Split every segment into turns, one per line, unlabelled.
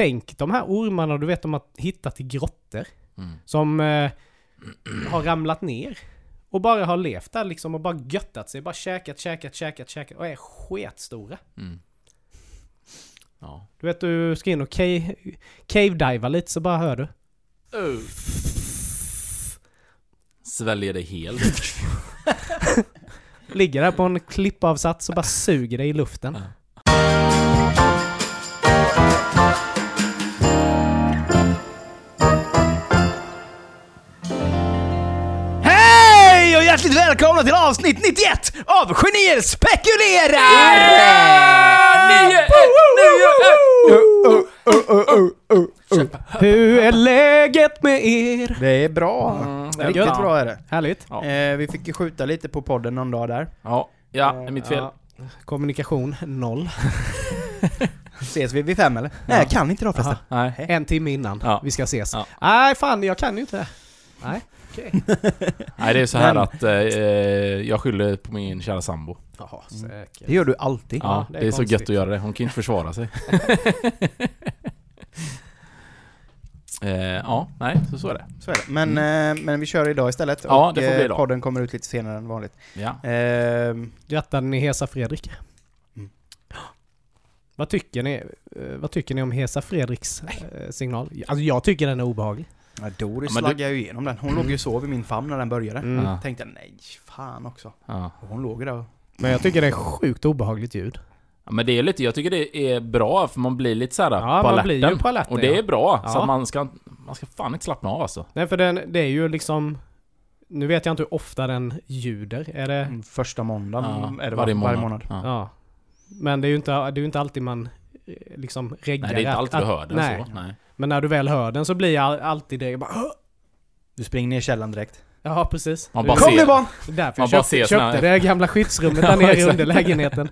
tänk de här ormarna du vet de har hittat i grottor.
Mm.
Som eh, har ramlat ner. Och bara har levt där liksom och bara göttat sig. Bara käkat, käkat, käkat, käkat. Och är sketstora.
Mm. Ja.
Du vet du ska in och cave, cave-diva lite så bara hör du.
Sväljer det helt.
Ligger där på en klippavsats och bara suger dig i luften.
Hej hjärtligt välkomna till avsnitt 91 av Genier spekulerar!
Hur är läget med er?
Det är bra.
det är
Riktigt
gött.
bra är det.
Härligt.
Ja.
Eh, vi fick ju skjuta lite på podden någon dag där.
Ja, ja, det är mitt fel.
Ja. Kommunikation noll.
Ses vi vid fem eller? Nej, jag kan inte då förresten.
Nej.
En timme innan
Ja.
vi ska ses.
Ja.
Nej fan, jag kan ju inte. Nej. Okej.
Nej, det är så här
Men-
att eh, eh, jag skyller på min kära sambo.
Jaha,
Det
säkert.
gör du alltid.
Ja,
det
det
är
är, så
konstigt.
gött att göra det. Hon kan inte försvara sig. eh, ja, nej, så så är det.
Så är det. Men, eh, men vi kör idag istället.
Ja,
och
det får bli
eh,
idag.
podden kommer ut lite senare än vanligt.
Ja.
Eh,
Hjärtan ni Hesa Fredrik?
Mm.
Vad tycker ni, eh, vad tycker ni om Hesa Fredriks eh, signal? Alltså jag tycker den är obehaglig.
Ja, Doris
Ja,
slaggade ju igenom den. Hon låg ju och sov i min famn när den började.
Mm.
Ja.
Tänkte nej, fan också.
Ja.
Och hon låg där och...
Men jag tycker det är sjukt obehagligt ljud.
ja, men det är lite, jag tycker det är bra för man blir lite såhär
Ja,
på
man blir ju
alerten.
på alerten,
Och det är bra, så man ska, man ska fan inte slappna av alltså.
Nej för den, det är ju liksom... Nu vet jag inte hur ofta den ljuder. Är det...
Mm, Första måndagen
Ja,
är det
varje
varje,
månad.
varje månad.
Ja.
Ja. Men det är ju inte, det är inte alltid man liksom reggar
Nej, det är inte
att-
alltid du hör den
nej.
så. Nej.
Men när du väl hör den så blir jag alltid det bara "Åh!"
Du springer ner i källaren direkt.
Ja precis.
Man bara
Kom nu barn!
Därför
man
jag
bara
köpte, köpte det gamla skyddsrummet där nere under lägenheten.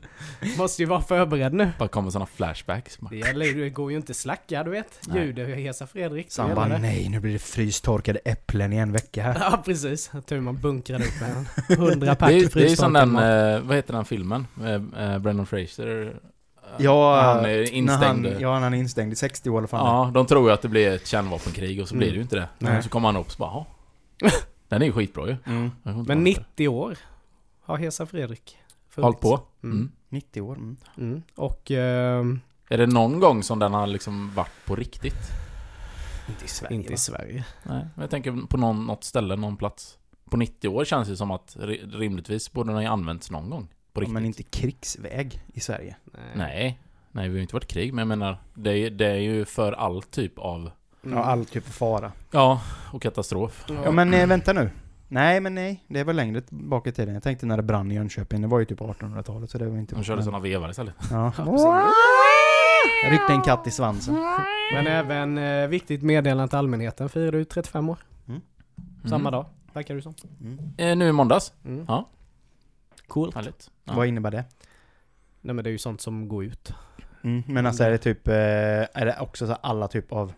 Måste ju vara förberedd nu.
Bara kommer såna flashbacks.
Det, gäller, det går ju inte slacka du vet. Ljudet Hesa Fredrik.
Så han bara nej, nu blir det frystorkade äpplen i en vecka här.
Ja precis. Tur man bunkrade upp med en 100 pack
Det är, det är ju som den,
mat.
eh, vad heter den filmen? Eh, eh, Brendan Fraser?
Ja,
han är instängd.
När han, ja, när han är instängd i 60 år alla fall.
Ja, de tror ju att det blir ett kärnvapenkrig och så
Mm.
blir det ju inte det.
Nej.
Så kommer han upp och så bara. Den är ju skitbra ju.
Mm.
Men
vara det.
90 år har Hesa Fredrik funnits.
Hållt på.
Mm.
Mm.
90 år. Mm.
Mm. Och ehm,
Är det någon gång som den har liksom varit på riktigt?
Inte i Sverige
inte i Sverige.
Nej, men jag tänker på någon, något ställe, någon plats. På 90 år känns det som att ri- rimligtvis borde den ha använts någon gång. På
Ja,
riktigt.
men inte krigsväg i Sverige.
Nej. Nej, vi har ju inte varit i krig, men jag menar, det är, det är ju för all typ av,
Ja, all typ av fara.
ja, och katastrof.
Ja men eh, vänta nu. Nej men nej, det var längre tillbaka i tiden. Jag tänkte när det brann i Jönköping, det var ju typ 1800-talet så det var inte...
De körde såna vevar istället.
Ja.
Ja.
Jag ryckte en katt i svansen.
Men även eh, viktigt meddelande till allmänheten firar du 35 år.
Mm.
Samma dag, verkar det som.
Mm.
Eh, nu i måndags.
Mm.
Ja.
Coolt.
Härligt. Ja.
Vad innebär det?
Nej men det är ju sånt som går ut.
Mm. Men alltså är det typ, eh, är det också så alla typ av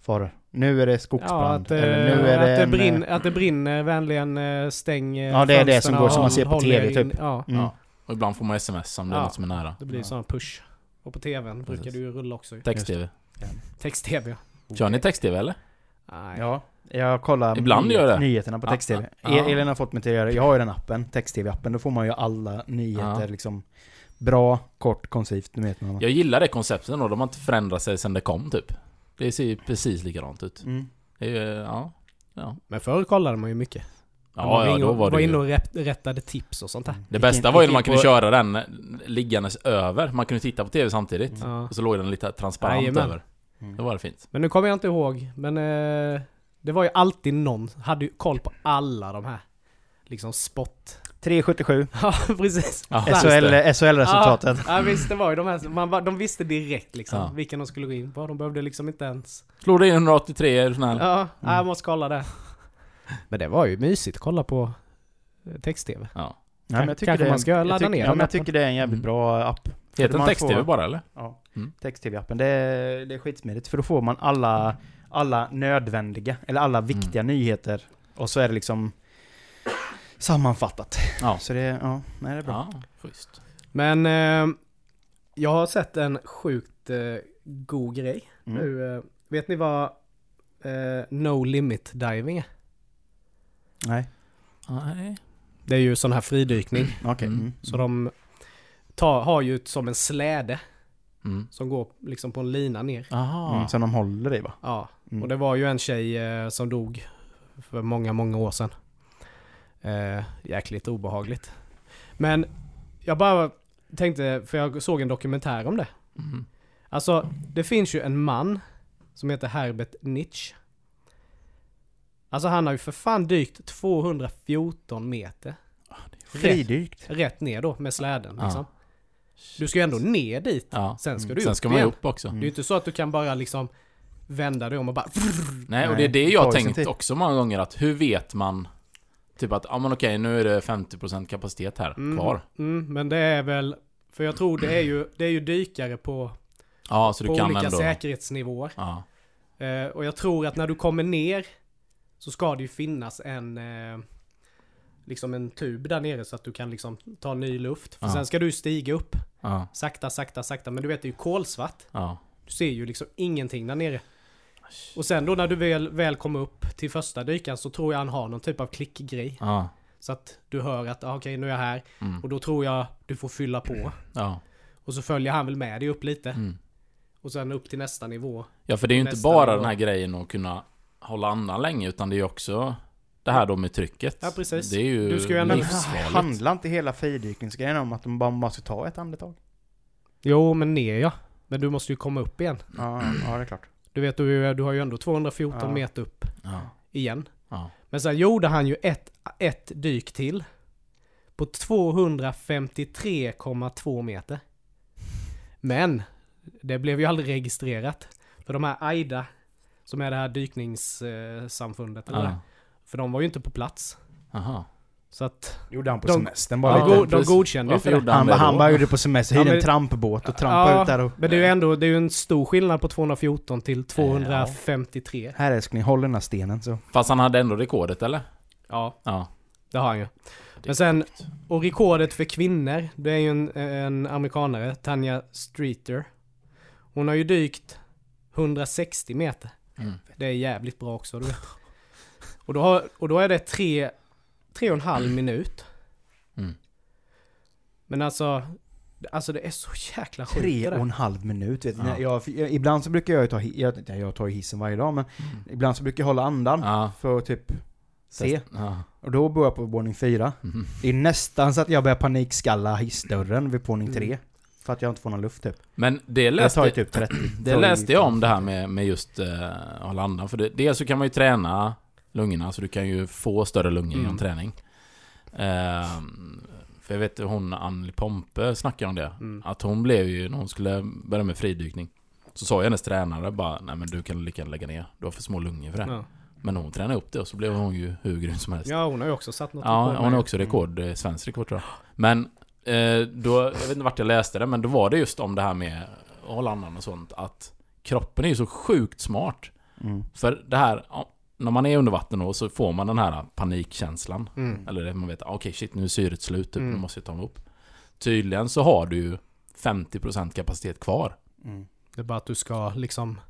faror? Nu är det
Ja,
skogsbrand,
att, eh,
eller nu är det
att, det
en,
brinner,
eh,
att det brinner, vänligen eh, stäng eh,
Ja, det är det som går som man ser på TV
in-
typ.
Ja,
Mm.
Ja. Och ibland får man sms om det är
Ja.
något som är nära.
det blir
Ja.
sån push. Och på TVn brukar
Precis.
det ju rulla också.
Text-tv.
Text-TV ja.
Kör ni text-tv eller?
Nej.
Ja, jag kollar
Ibland gör det.
nyheterna på text-tv.
ja, ja.
Elin har fått mig till att göra det. Jag har ju den appen, text-tv-appen. Då får man ju alla nyheter
Ja.
liksom bra, kort, koncist. Du vet man.
Jag gillar det konceptet ändå. De har inte förändrat sig sedan det kom typ. Det ser ju precis likadant ut.
Mm.
Det är, ju- ja. Ja.
Men förr kollade man ju mycket.
Ja, ja, då var det
var inne och rättade tips och sånt där.
Det bästa var ju när man kunde köra den liggandes över. Man kunde titta på TV samtidigt.
Ja.
Och så låg den lite transparent
Jajamän.
över.
Mm.
Det var det fint.
Men nu kommer jag inte ihåg. Men eh, det var ju alltid någon, hade ju koll på alla de här. Liksom spot.
377,
Ja, precis.
Ja,
Där.
SHL, SHL-resultatet.
Ja, visst det var ju de här, man, de visste direkt liksom
Ja.
vilken de skulle gå in på. De behövde liksom inte ens...
Slog det in 183 är du snäll?
Ja, ja, jag måste kolla det. Men det var ju mysigt att kolla på eh, text-tv.
Ja.
Ja, men jag tycker
Kanske
det är-
man ska
jag
ladda
tycker,
ner
Ja, men jag tycker det är en jävligt
Mm.
bra app.
Heter den text-tv bara eller?
Ja,
Mm.
text-tv-appen. Det är, det är skitsmidigt för då får man alla, alla nödvändiga, eller alla viktiga nyheter. Och så är det liksom sammanfattat.
Ja.
Så det, ja, nej det är bra.
Ja, schysst.
Men eh, jag har sett en sjukt eh, god grej.
Mm.
Nu, eh, vet ni vad eh, No Limit Diving är?
Nej,
Nej.
Det är ju sån här fridykning.
Mm.
Mm.
Så de tar, har ju som en släde
Mm.
som går liksom på en lina ner.
Aha.
Mm, som de håller i va?
Ja,
Mm.
och det var ju en tjej eh, som dog för många, många år sedan. Eh, jäkligt obehagligt. Men jag bara tänkte, för jag såg en dokumentär om det.
Mm.
Alltså, det finns ju en man som heter Herbert Nietzsche. Alltså han har ju för fan dykt 214 meter.
Fridykt.
Rätt ner då med släden
Ja.
Du ska ju ändå ner dit.
Ja.
Sen ska
Mm.
du
Sen
upp
ska man ju
igen.
upp också.
Det är ju inte så att du kan bara liksom vända dig om och bara...
Nej, och det är det jag
tar
har
ju sin
tänkt
tid.
också många gånger att hur vet man Typ att, ja men okej nu är det 50% kapacitet här
Mm,
kvar.
Mm, men det är väl... För jag tror det är ju, det är ju dykare på,
Ja, så du
på
kan
olika
ändå...
säkerhetsnivåer.
Ja.
Eh, och jag tror att när du kommer ner så ska det ju finnas en... Eh, liksom en tub där nere så att du kan liksom ta ny luft. För
Ja.
sen ska du stiga upp.
Ja.
Sakta, sakta, sakta. Men du vet det är ju kolsvart.
Ja.
Du ser ju liksom ingenting där nere. Och sen då när du väl, väl kommer upp till första dykan så tror jag han har någon typ av klickgrej.
Ja.
Så att du hör att ah, okej nu är jag här.
Mm.
Och då tror jag du får fylla på.
Ja.
Och så följer han väl med dig upp lite.
Mm.
Och sen upp till nästa nivå.
Ja, för det är ju inte bara
nivå.
den här grejen att kunna hålla andan länge, utan det är ju också det här då med trycket.
Ja, precis.
Det är ju
Du ska ju ändå-
livsfarligt.
Handlar inte hela fridykningsgrejen om att de bara måste ta ett andetag?
Jo men ner ja. Men du måste ju komma upp igen.
Ja, ja det är klart.
Du vet du, du har ju ändå 214
Ja.
meter upp
Ja.
igen.
Ja.
Men sen gjorde han ju ett, ett dyk till. På 253,2 meter. Men det blev ju aldrig registrerat. För de här AIDA, som är det här dykningssamfundet, eller
Ja.
För de var ju inte på plats.
Aha.
Så att... Gjorde han på
De-
semestern bara
Ja,
lite.
de godkände ju inte det.
Han,
det
bara- han bara gjorde på semester,
Ja,
hyrde
men-
en trampbåt och trampade
Ja,
ut där och...
Men det är ju ändå, det är ju en stor skillnad på 214 till 253.
Här älskling, håll den här stenen så.
Fast han hade ändå rekordet, eller?
Ja,
Ja.
det har han ju. Men sen, och rekordet för kvinnor, det är ju en, en amerikanare, Tanja Streeter. Hon har ju dykt 160 meter.
Mm.
Det är jävligt bra också, du vet. Och då, har, och då är det tre, tre och en halv minut.
Mm.
Men alltså, alltså det är så jäkla sjukt
Tre och en halv minut vet.
Ja.
Jag, jag, ibland så brukar jag ju ta, jag, jag, jag tar hissen varje dag men
Mm.
ibland så brukar jag hålla andan
Ja.
för att typ se.
Ja.
Och då bor jag på våning fyra.
Mhm.
Det är nästan så att jag börjar panikskalla hissdörren vid våning
Mm.
tre. För att jag inte får någon luft typ.
Men det
Det
läste,
ju typ 30.
det läste jag om det här med, med just uh, hålla andan. För det, dels så kan man ju träna lungorna, så du kan ju få större lungor
Mm.
genom träning. Ehm, för jag vet hon Anneli Pompe snackade om det.
Mm.
Att hon blev ju, när hon skulle börja med fridykning Så sa ju hennes tränare bara Nej men du kan lika lägga ner Du har för små lungor för det
Ja.
Men hon tränade upp det och så blev hon ju hur grym som helst
ja, hon har ju också satt något
Ja, hon har också rekord, eh, svensk rekord tror jag Men eh, då, jag vet inte vart jag läste det Men då var det just om det här med Att hålla andan och sånt Att kroppen är ju så sjukt smart
Mm.
För det här När man är under vatten då så får man den här panikkänslan
Mm.
eller man vet, okej shit nu är syret slut, typ,
Mm.
nu måste jag ta mig upp. Tydligen så har du ju 50% kapacitet kvar.
Mm.
Det är bara att du ska liksom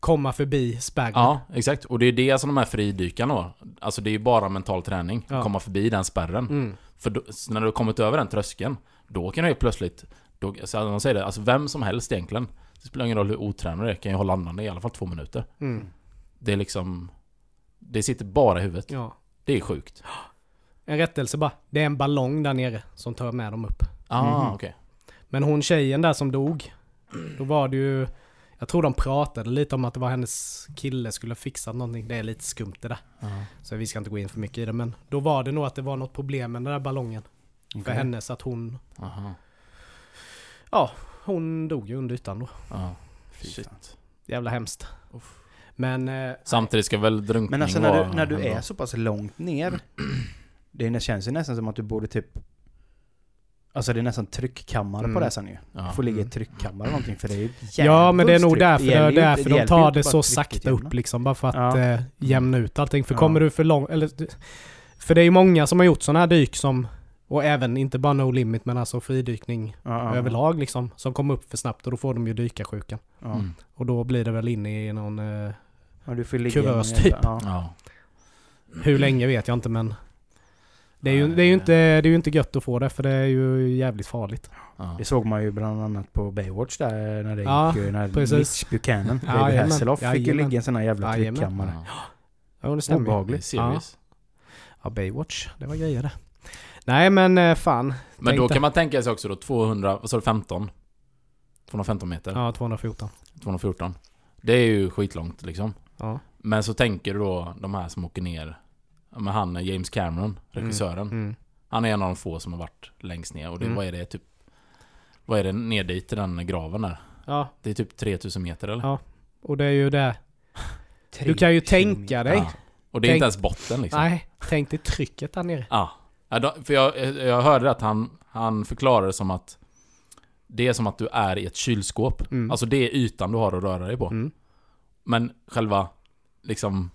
komma förbi spärren.
Ja, exakt. Och det är det som de här fridykarna då. Alltså det är ju bara mental träning.
Ja.
Komma förbi den spärren.
Mm.
För då, när du har kommit över den tröskeln, då kan du helt plötsligt... Då, så man säger det, alltså vem som helst egentligen. Det spelar ingen roll hur otränad du är, kan ju hålla andan i alla fall två minuter.
Mm.
Det är liksom... Det sitter bara i huvudet.
Ja.
Det är sjukt.
En rättelse bara. Det är en ballong där nere som tar med dem upp.
Ah,
Mhm.
okej.
Men hon tjejen där som dog. Då var det ju... Jag tror de pratade lite om att det var hennes kille skulle ha fixat någonting. Det är lite skumt det där.
Ja.
Så vi ska inte gå in för mycket i det. Men då var det nog att det var något problem med den där ballongen. För
Okej.
henne så att hon...
Aha.
Ja, hon dog ju under ytan då.
Ja. Shit.
Jävla hemskt.
Uff.
Men... Eh,
Samtidigt ska väl drunkning
Men alltså när du, när du är så pass långt ner Det är- känns ju nästan som att du borde typ Alltså det är nästan tryckkammare på
Mm.
det sen ju.
Ja.
Du får ligga i
Mm.
tryckkammare eller någonting för det är ju
Ja men det är nog därför, det
ju
därför
inte-
de tar det så sakta upp liksom. Bara för att
Ja.
eh, jämna ut allting. För
Ja.
kommer du för långt, eller... För det är ju många som har gjort sådana här dyk som... Och även, inte bara no limit, men alltså fridykning
Ja, ja.
överlag liksom. Som kommer upp för snabbt och då får de ju dykarsjukan.
Ja.
Mm.
Och då blir det väl inne i någon... Eh,
Ja, du får ligga
Kuvös typ.
Ja.
Ja.
hur länge vet jag inte men... Det är, ju, det, är ju inte, det är ju inte gött att få det för det är ju jävligt farligt.
Ja.
Det såg man ju bland annat på Baywatch där när det
Ja,
gick, när
precis.
Mitch Buchanan,
Ja,
David
jajamän.
Hasselhoff, fick ju ligga i en sån här jävla tryckkammare.
Ja.
Ja, det stämmer
Obehagligt.
serious.
Ja, Baywatch. Det var grejer det. Nej men eh, fan.
Men då kan man tänka sig också då 200, vad sa du, 15? 215 meter?
Ja, 214.
214. Det är ju skitlångt liksom.
Ja.
Men så tänker du då de här som åker ner. Men han är James Cameron, regissören.
Mm.
Han är en av de få som har varit längst ner. Och det,
Mm.
vad är det typ? Vad är det ner dit till den graven där?
Ja,
Det är typ 3000 meter eller?
Ja. och det är ju det. Du kan ju tänka dig.
Ja. Och det är
Tänk-
inte ens botten liksom.
Nej, tänk dig trycket där nere.
Ja. ja då, för jag, jag hörde att han, han förklarade det som att det är som att du är i ett kylskåp.
Mm.
Alltså det är ytan du har att röra dig på.
Mm.
Men själva, liksom,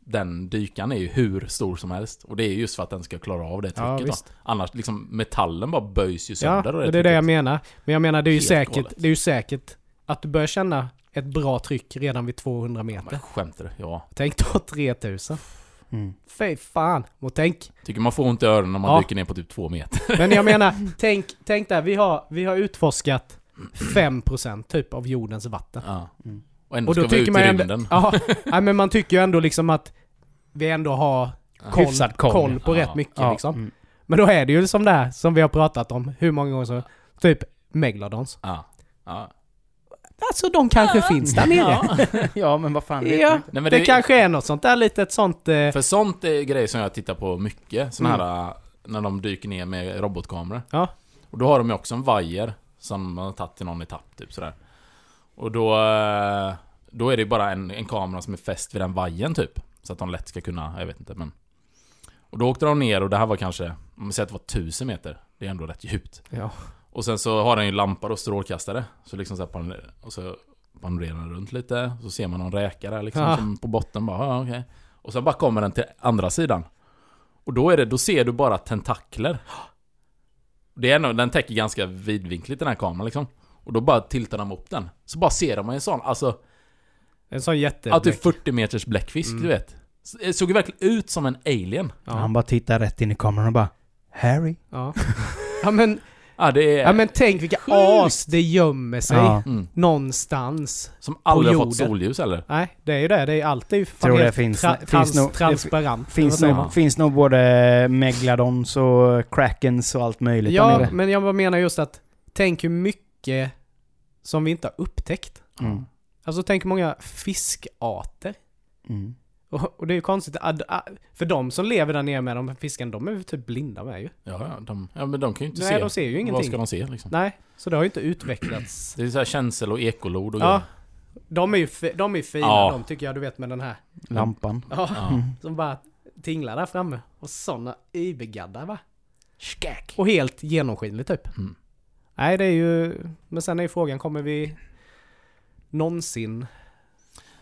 den dykan är ju hur stor som helst. Och det är just för att den ska klara av det trycket.
Ja.
Annars, liksom, metallen bara böjs ju
Ja,
sönder.
och
och
det är det jag menar. Men jag menar, det är ju säkert,
galet.
det är ju säkert att du börjar känna ett bra tryck redan vid 200 meter.
Men skämtar du? Ja.
Tänk då 3000.
Mm.
Fy fan. Och tänk.
Tycker man får ont i öronen när man
Ja.
dyker ner på typ två meter.
Men jag menar, tänk, tänk där, vi har, vi har utforskat 5% typ av jordens vatten.
Ja.
Mm.
Och ändå
Och då
ska vi ut
tycker
i
man ändå,
rymden.
ja, nej, men man tycker ju ändå liksom att vi ändå har koll,
Hyfsad koll.
koll på
Ja.
rätt mycket
Ja.
liksom.
Mm.
Men då är det ju som det här som vi har pratat om hur många gånger så, typ Megalodons.
Ja. Ja.
Alltså de kanske finns där nere.
Ja.
ja, men vad fan.
Ja.
Nej, men
det,
det,
kanske är något sånt där litet sånt... Eh,
För sånt är grejer som jag tittar på mycket. Såna
Mm.
här, äh, när de dyker ner med robotkameror.
Ja.
Och då har de ju också en vajer som man har tagit till någon etapp, typ sådär. Och då, äh, då är det ju bara en, en kamera som är fäst vid den vajern typ. Så att de lätt ska kunna, jag vet inte men... Och då åkte de ner och det här var kanske, om vi säger att det var 1000 meter. Det är ändå rätt djupt.
ja.
Och sen så har den ju lampa och strålkastare. Så liksom så här och så panorerar den runt lite. Så ser man någon räka där liksom som på botten bara, ja okej. Och sen bara kommer den till andra sidan. Och då är det, då ser du bara tentakler. Det är den täcker ganska vidvinkligt den här kameran liksom. Och då bara tiltar de upp den. Så bara ser man en sån, alltså,
En sån jätte...
ja, typ 40 meters bläckfisk
Mm.
du vet. Det såg ju verkligen ut som en alien.
Ja.
Han bara tittar rätt in i kameran och bara Harry?
Ja. ja men,
Ja, det är...
ja men tänk vilka
Sjukt.
as det gömmer sig
Ja.
Mm.
någonstans.
Som aldrig har fått solljus eller?
Nej, det är ju det. Det är alltid fan
Tror det finns-
tra-
finns det
transparent.
Finns nog, finns nog både Megalodons och Krakens och allt möjligt?
Ja, men jag menar just att tänk hur mycket som vi inte har upptäckt.
Mm.
Alltså tänk många fiskarter.
Mm.
Och, och det är ju konstigt, för de som lever där nere med de fiskarna, de är ju typ blinda med ju.
Ja, de, ja men de kan ju inte
Nej,
se.
de ser ju
Vad
ingenting.
ska de se liksom?
Nej, så det har ju inte utvecklats.
Det är så här känsel och ekolod och
Ja,
grejer.
de är ju de är fina
Ja.
de tycker jag, du vet med den här.
Lampan.
Ja,
Ja.
som bara tinglar där framme. Och såna übergaddar va?
Skak.
Och helt genomskinligt typ.
Mm.
Nej, det är ju... Men sen är ju frågan, kommer vi någonsin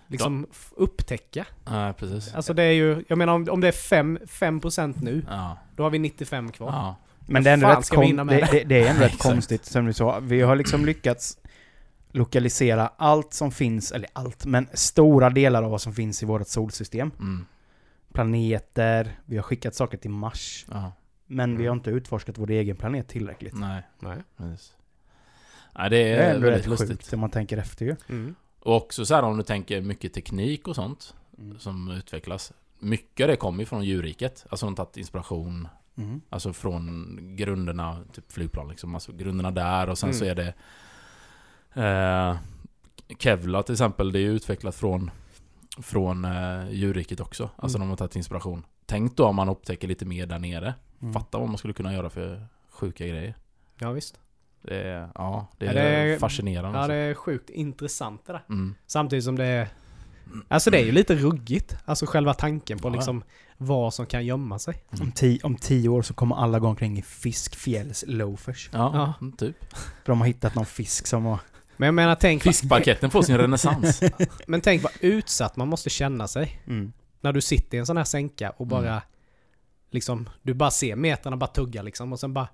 liksom f- upptäcka?
ja, precis.
Alltså det är ju, jag menar om, om det är 5, 5% nu,
Ja.
då har vi 95 kvar.
ja.
Men det är ändå rätt,
med
det, det, det är ändå rätt konstigt som du sa. Vi har liksom lyckats lokalisera allt som finns, eller allt, men stora delar av vad som finns i vårt solsystem.
Mm.
Planeter, vi har skickat saker till Mars.
ja.
Men vi har
Mm.
inte utforskat vår egen planet tillräckligt.
Nej,
Nej.
precis. Nej, det
Det
är,
är ändå
väldigt
rätt
lustigt.
sjukt om man tänker efter ju.
Mm.
Och också så här om du tänker mycket teknik och sånt som utvecklas. Mycket av det kommer ju från djurriket. Alltså de har tagit inspiration
Mm.
Alltså från grunderna, typ flygplan liksom. Alltså grunderna där och sen
Mm.
så är det eh, Kevlar till exempel, det är ju utvecklat från Från eh, djurriket också. Alltså
Mm.
de har tagit inspiration. Tänk då om man upptäcker lite mer där nere.
Mm.
Fatta vad man skulle kunna göra för sjuka grejer.
Ja visst.
Det är, ja, det
Ja,
är,
det är-
fascinerande.
Ja
alltså.
det är sjukt intressant det där.
mm.
Samtidigt som det är... Alltså det är ju lite ruggigt. Alltså själva tanken på
Ja.
liksom vad som kan gömma sig.
Om, tio, om tio år så kommer alla gå omkring i fiskfjälls loafers.
Ja,
Ja.
mm, typ.
För de har hittat någon fisk som har...
Men jag menar tänk...
Fiskparketten får sin renässans.
Men tänk vad utsatt man måste känna sig.
Mm.
När du sitter i en sån här sänka och bara... liksom, du bara ser metrarna bara tugga liksom och sen bara...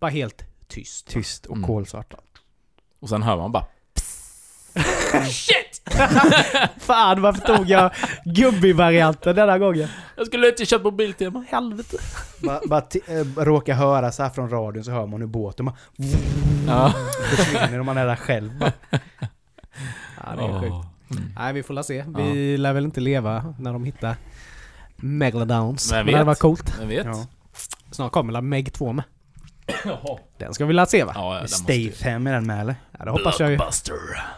Bara helt tyst.
Tyst och
Mm.
kolsvart.
Och sen hör man bara
Fan varför tog jag gubbi-varianten denna gången?
Jag skulle inte köpa mobiltema.
Helvete.
Bara, bara ti- eh, råka höra så här från radion så hör man hur båten bara
Ja.
försvinner och man är där själv. Bara.
Ja, det är sjukt.
Åh. Mm.
Nej, vi får la se. Vi lär väl inte leva när de hittar Megalodons.
Vem
Men det varit coolt.
Vem vet?
Ja.
Snart kommer la Meg 2 med.
Jaha.
Den ska vi la se va?
Ja, ju-
Statham är den med eller?
Ja, det hoppas jag ju.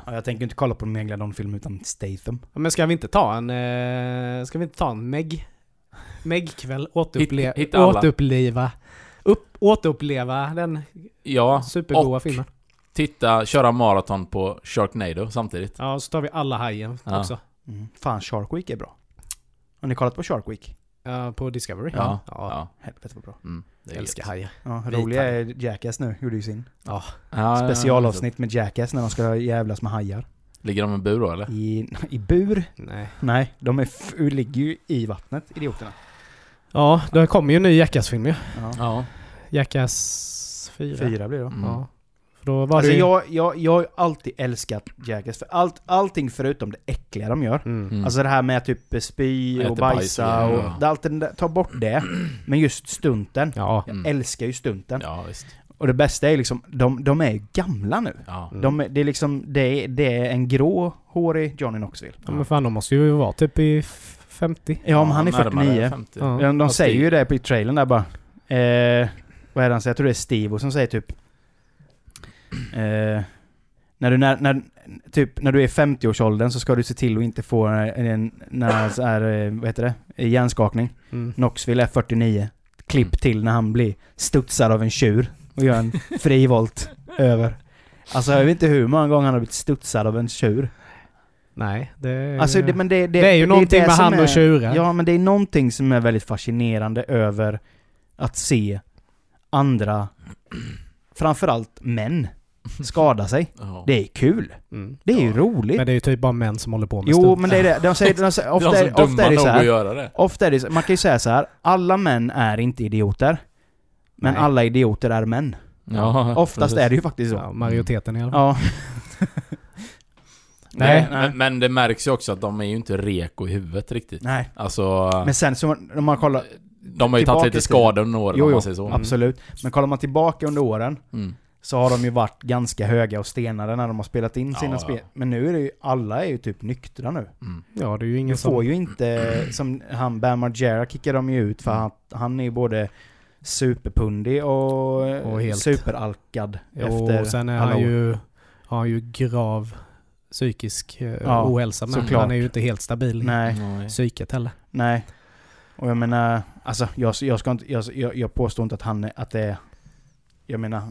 Ja, jag tänker inte kolla på en Megalodon-film utan Statham.
Ja, Men ska vi inte ta en... Eh, ska vi inte ta en Meg... Meg-kväll? Återuple
Hitt-
återuppliva... Upp, återuppleva den
Ja,
supergoa
och
filmen.
titta, köra maraton på Sharknado samtidigt.
Ja, så tar vi alla Hajen
Ja.
också.
Mm. Fan, Shark Week är bra. Har ni kollat på Shark Week?
Ja, på Discovery.
Ja.
ja.
Ja.
Helvete vad bra.
Mm, det
Jag
är
älskar
gött.
hajar.
Ja, roliga är Jackass nu, gjorde ju sin.
Ja.
Ja,
Specialavsnitt med Jackass när de ska jävlas med hajar.
Ligger de i bur då eller?
I, I bur?
Nej.
Nej, de är ligger ju i vattnet, idioterna.
Ja, det kommer ju en ny Jackass-film ju.
Ja.
Ja.
Jackass 4.
Fyra blir det då.
Mm.
Ja. För då var
Alltså
det ju...
jag, jag, jag har ju alltid älskat Jackass, för allt, allting förutom det äckliga de gör.
Mm.
Mm.
Alltså det här med typ spy och
bajs
bajsa
och-
och...
ja.
Allt det där, ta bort det. Men just stunten.
Ja.
Mm.
Jag älskar ju stunten.
Ja, visst.
Och det bästa är liksom, de, de är ju gamla nu.
Ja.
Mm.
De, det är liksom, det är, det är en grå, hårig Johnny Knoxville.
ja. Men fan, de måste ju vara typ i f- 50.
Ja, men han är
närmare
49.
50.
Ja.
De, de
Ja,
säger ju det på trailern där bara. Eh, vad är det han säger? Jag tror det är Steve som säger typ... Eh, när du, när, när, typ, när du är i 50-årsåldern så ska du se till att inte få en, när så här, eh, vad heter det? Hjärnskakning.
Mm.
Knoxville är 49. Klipp
Mm.
till när han blir studsad av en tjur och gör en frivolt över. Alltså jag vet inte hur många gånger han har blivit studsad av en tjur.
Nej, det...
Alltså det, men det, det,
det är ju någonting
det
med
som
han
är-
och tjurar.
Ja, men det är någonting som är väldigt fascinerande över att se andra, framförallt män, skada sig. Det är kul.
Mm.
Det är ju
Ja.
roligt.
Men det är ju typ bara män som håller på med
Jo,
stunt.
men det är det. De säger, de säger, ofta,
de
är, ofta är det så
nog att
här.
göra det.
Ofta är det så, man kan ju säga så här. alla män är inte idioter. Men
Nej.
alla idioter är män.
Ja,
Oftast
precis.
är det ju faktiskt så.
Ja, majoriteten i alla fall.
Ja.
Nej.
nej.
Men, men det märks ju också att de är ju inte reko i huvudet riktigt.
nej.
Alltså,
Men sen så, om man kollar,
de har ju tagit lite skador under åren
Jo,
om
jo,
man säger så.
absolut. Men kollar man tillbaka under åren
Mm.
Så har de ju varit ganska höga och stenade när de har spelat in sina
Ja, ja.
spel. Men nu är det ju, alla är ju typ nyktra nu.
Mm.
Ja, det är ju ingen
Du
som...
får ju inte, som han Bam Margera kickar de ju ut för
Mm.
att han är ju både superpundig och,
Och helt-
superalkad
Jo,
efter
och sen är han ju... Har han ju grav psykisk eh,
Ja,
ohälsa. Men
såklart.
han är ju inte helt stabil i
Nej,
Nej.
psyket heller.
nej. Och jag menar, alltså jag, jag ska inte, jag, jag påstår inte att han är, att det är, jag menar,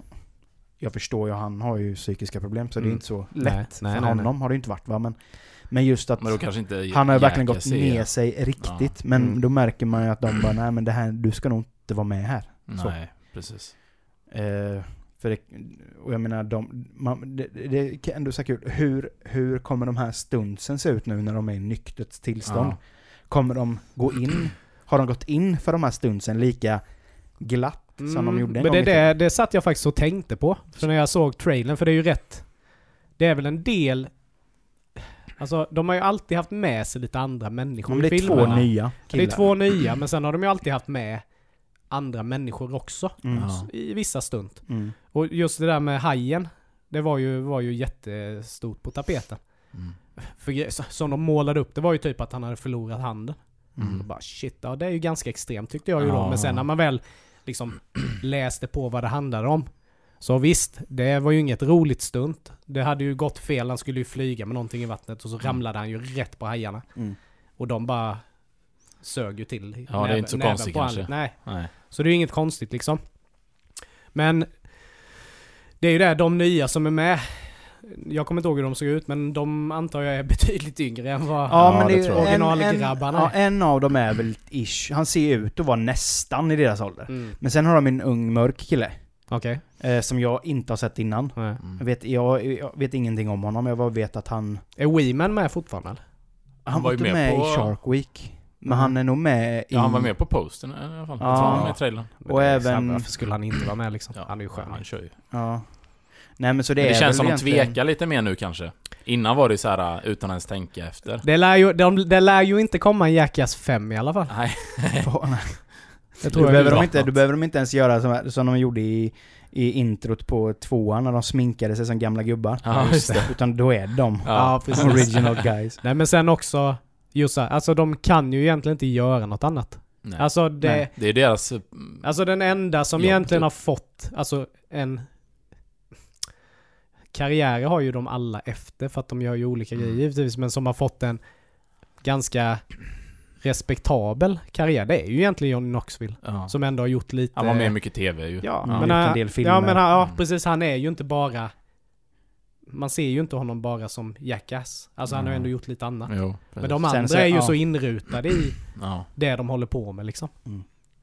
jag förstår ju, han har ju psykiska problem så det är
Mm.
inte så lätt
nej,
för
nej,
honom. Har det inte varit va, men, men just att
Men då kanske inte
han har ju verkligen gått
är-
ner sig riktigt. Men
Mm.
då märker man ju att de bara, nej men det här, du ska nog inte vara med här. Så.
Nej, precis.
Eh, för det, och jag menar, de, man, det, det kan ändå så kul. Hur, hur kommer de här stunsen se ut nu när de är i nyktert tillstånd?
Ja.
Kommer de gå in? Har de gått in för de här stunsen lika glatt som de gjorde en
Mm, Men det, det, det satt jag faktiskt och tänkte på. För när jag såg trailern, för det är ju rätt... Det är väl en del... Alltså, de har ju alltid haft med sig lite andra människor
det
i
är två
filmerna.
nya
Det
killar.
är två nya, men sen har de ju alltid haft med andra människor också.
Mm.
I vissa stund.
Mm.
Och just det där med hajen, det var ju, var ju jättestort på tapeten.
Mm.
För som de målade upp, det var ju typ att han hade förlorat handen.
Mm.
Och bara shit, ja det är ju ganska extremt tyckte jag ju då.
Ja.
Men sen när man väl liksom läste på vad det handlade om. Så visst, det var ju inget roligt stunt. Det hade ju gått fel, han skulle ju flyga med någonting i vattnet och så
Mm.
ramlade han ju rätt på hajarna.
Mm.
Och de bara sög ju till
Ja, det är inte så konstigt kanske.
Nej,
Nej.
så det är ju inget konstigt liksom. Men det är ju det, de nya som är med. Jag kommer inte ihåg hur de såg ut, men de antar jag är betydligt yngre än vad...
Ja,
Ja,
men
det
det är en, en,
Originalgrabbarna.
ja, en av dem är väl ish. Han ser ut att vara nästan i deras ålder.
Mm.
Men sen har de en ung mörk kille.
Okej.
Eh, som jag inte har sett innan.
Mm.
Jag vet, jag, jag vet ingenting om honom, jag bara vet att han...
Är Weeman med fortfarande eller?
Han,
var
var
ju med
med,
på-
i Shark Week. Men han är nog med i...
Ja, han var med på posten i alla fall.
Ja.
Jag tror han var med i trailern.
Men
Och även-
Varför skulle han inte vara med liksom?
Ja,
han är ju skön.
Han kör ju.
Ja. Nej men så det,
Det, det
är
känns som
väl
de
egentligen-
tvekar lite mer nu kanske. Innan var det så här uh, utan ens tänka efter.
Det lär, ju, de, det lär ju inte komma en Jackass 5 i alla fall.
Nej.
Då
tror jag
behöver, de inte, då behöver de inte ens göra som, som de gjorde i, i introt på tvåan när de sminkade sig som gamla gubbar.
Ja, just det.
Utan då är de
Ja,
original guys.
Nej men sen också, just så här, alltså de kan ju egentligen inte göra något annat.
Nej.
Alltså det...
Nej.
Det är deras... uh,
Alltså den enda som
Jobb,
egentligen
typ.
har fått, alltså en... Karriärer har ju de alla efter för att de gör ju olika
Mm.
grejer givetvis, men som har fått en ganska respektabel karriär, det är ju egentligen Johnny Knoxville.
Ja.
Som ändå har gjort lite...
Han var med mycket TV ju.
Ja,
Mm.
men,
Gjort en
han-
del filmer.
ja, men han, ja,
Mm.
precis. Han är ju inte bara... Man ser ju inte honom bara som Jackass. Alltså han har ändå gjort lite annat.
Jo,
Men de andra
så-
är ju
ja.
så inrutade i
Ja.
det de håller på med liksom.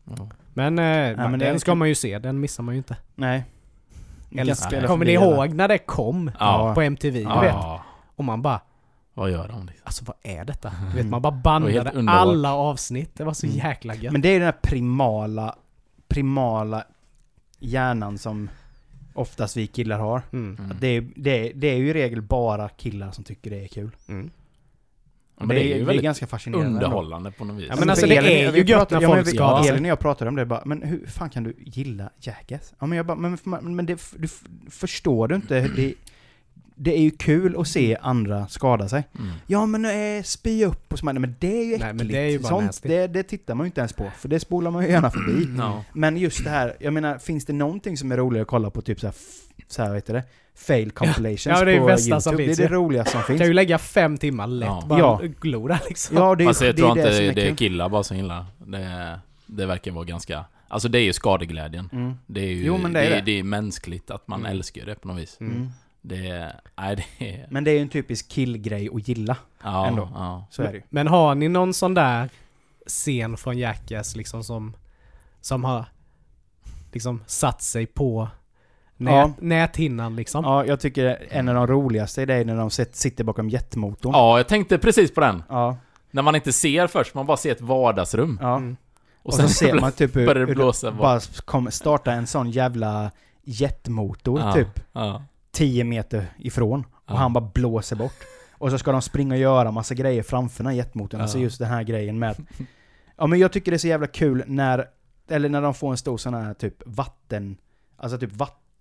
ja.
Men, eh,
men
den ska man ju se, den missar man ju inte.
Nej.
Älskar det. Kommer ni ihåg när det kom?
Ja.
På MTV, du vet?
Ja.
Och man bara,
Vad gör de liksom?
alltså vad är detta? Du vet, man bara bandade alla avsnitt. Det var så
Mm.
jäkla gött.
Men det är den här primala, primala hjärnan som oftast vi killar har.
Mm.
Mm.
Det, är, det, är, det är ju i regel bara killar som tycker det är kul.
Mm.
Men det är ju
det är
väldigt
ganska fascinerande. ändå.
underhållande på något vis.
Ja, men alltså,
för
det
Elin-
är ju
vi
gött när
ja,
folk skadar sig.
Elin och jag pratade om det bara, men hur fan kan du gilla Jackass? Ja men jag bara, men, men, men det, du förstår du inte? Det, det är ju kul att se andra skada sig.
Mm.
Ja men äh, spy upp och så, men det är ju äckligt.
Nej, men det är ju
Sånt, det, det tittar man ju inte ens på, för det spolar man ju gärna förbi.
Ja.
Men just det här, jag menar, finns det någonting som är roligare att kolla på typ så här, så här vad heter det? Fail compilations
Ja, det är
på
bästa
YouTube?
som
det är
finns,
det
ja.
roligaste som finns.
Kan ju lägga fem timmar lätt
Ja.
bara
Ja.
glo där liksom.
Ja, det är
Fast jag
det, är
tror
det
inte
som
det,
är
det är killar bara som gillar. Det, det verkar vara ganska... Alltså det är ju skadeglädjen.
Mm.
Det är ju
Jo, men det är
det,
det.
det är mänskligt att man
Mm.
älskar det på något vis.
Mm.
Det är... Nej det är...
Men det är ju en typisk killgrej att gilla.
Ja,
ändå.
ja.
Så är det ju.
Men har ni någon sån där scen från Jackass liksom som, som har liksom satt sig på nät,
Ja.
näthinnan liksom?
Ja, jag tycker en av de roligaste är det när de sit- sitter bakom jetmotorn.
ja, jag tänkte precis på den.
Ja,
När man inte ser först, man bara ser ett vardagsrum.
ja.
Mm.
Och, så ser man typ hur, hur
blåsa bara.
bara kommer starta en sån jävla jetmotor
Ja.
typ
Ja.
10 meter ifrån. Och
Ja.
han bara blåser bort. Och så ska de springa och göra massa grejer framför den här jetmotorn.
Ja.
Alltså just den här grejen med Ja men jag tycker det är så jävla kul när, eller när de får en stor sån här typ vatten, alltså typ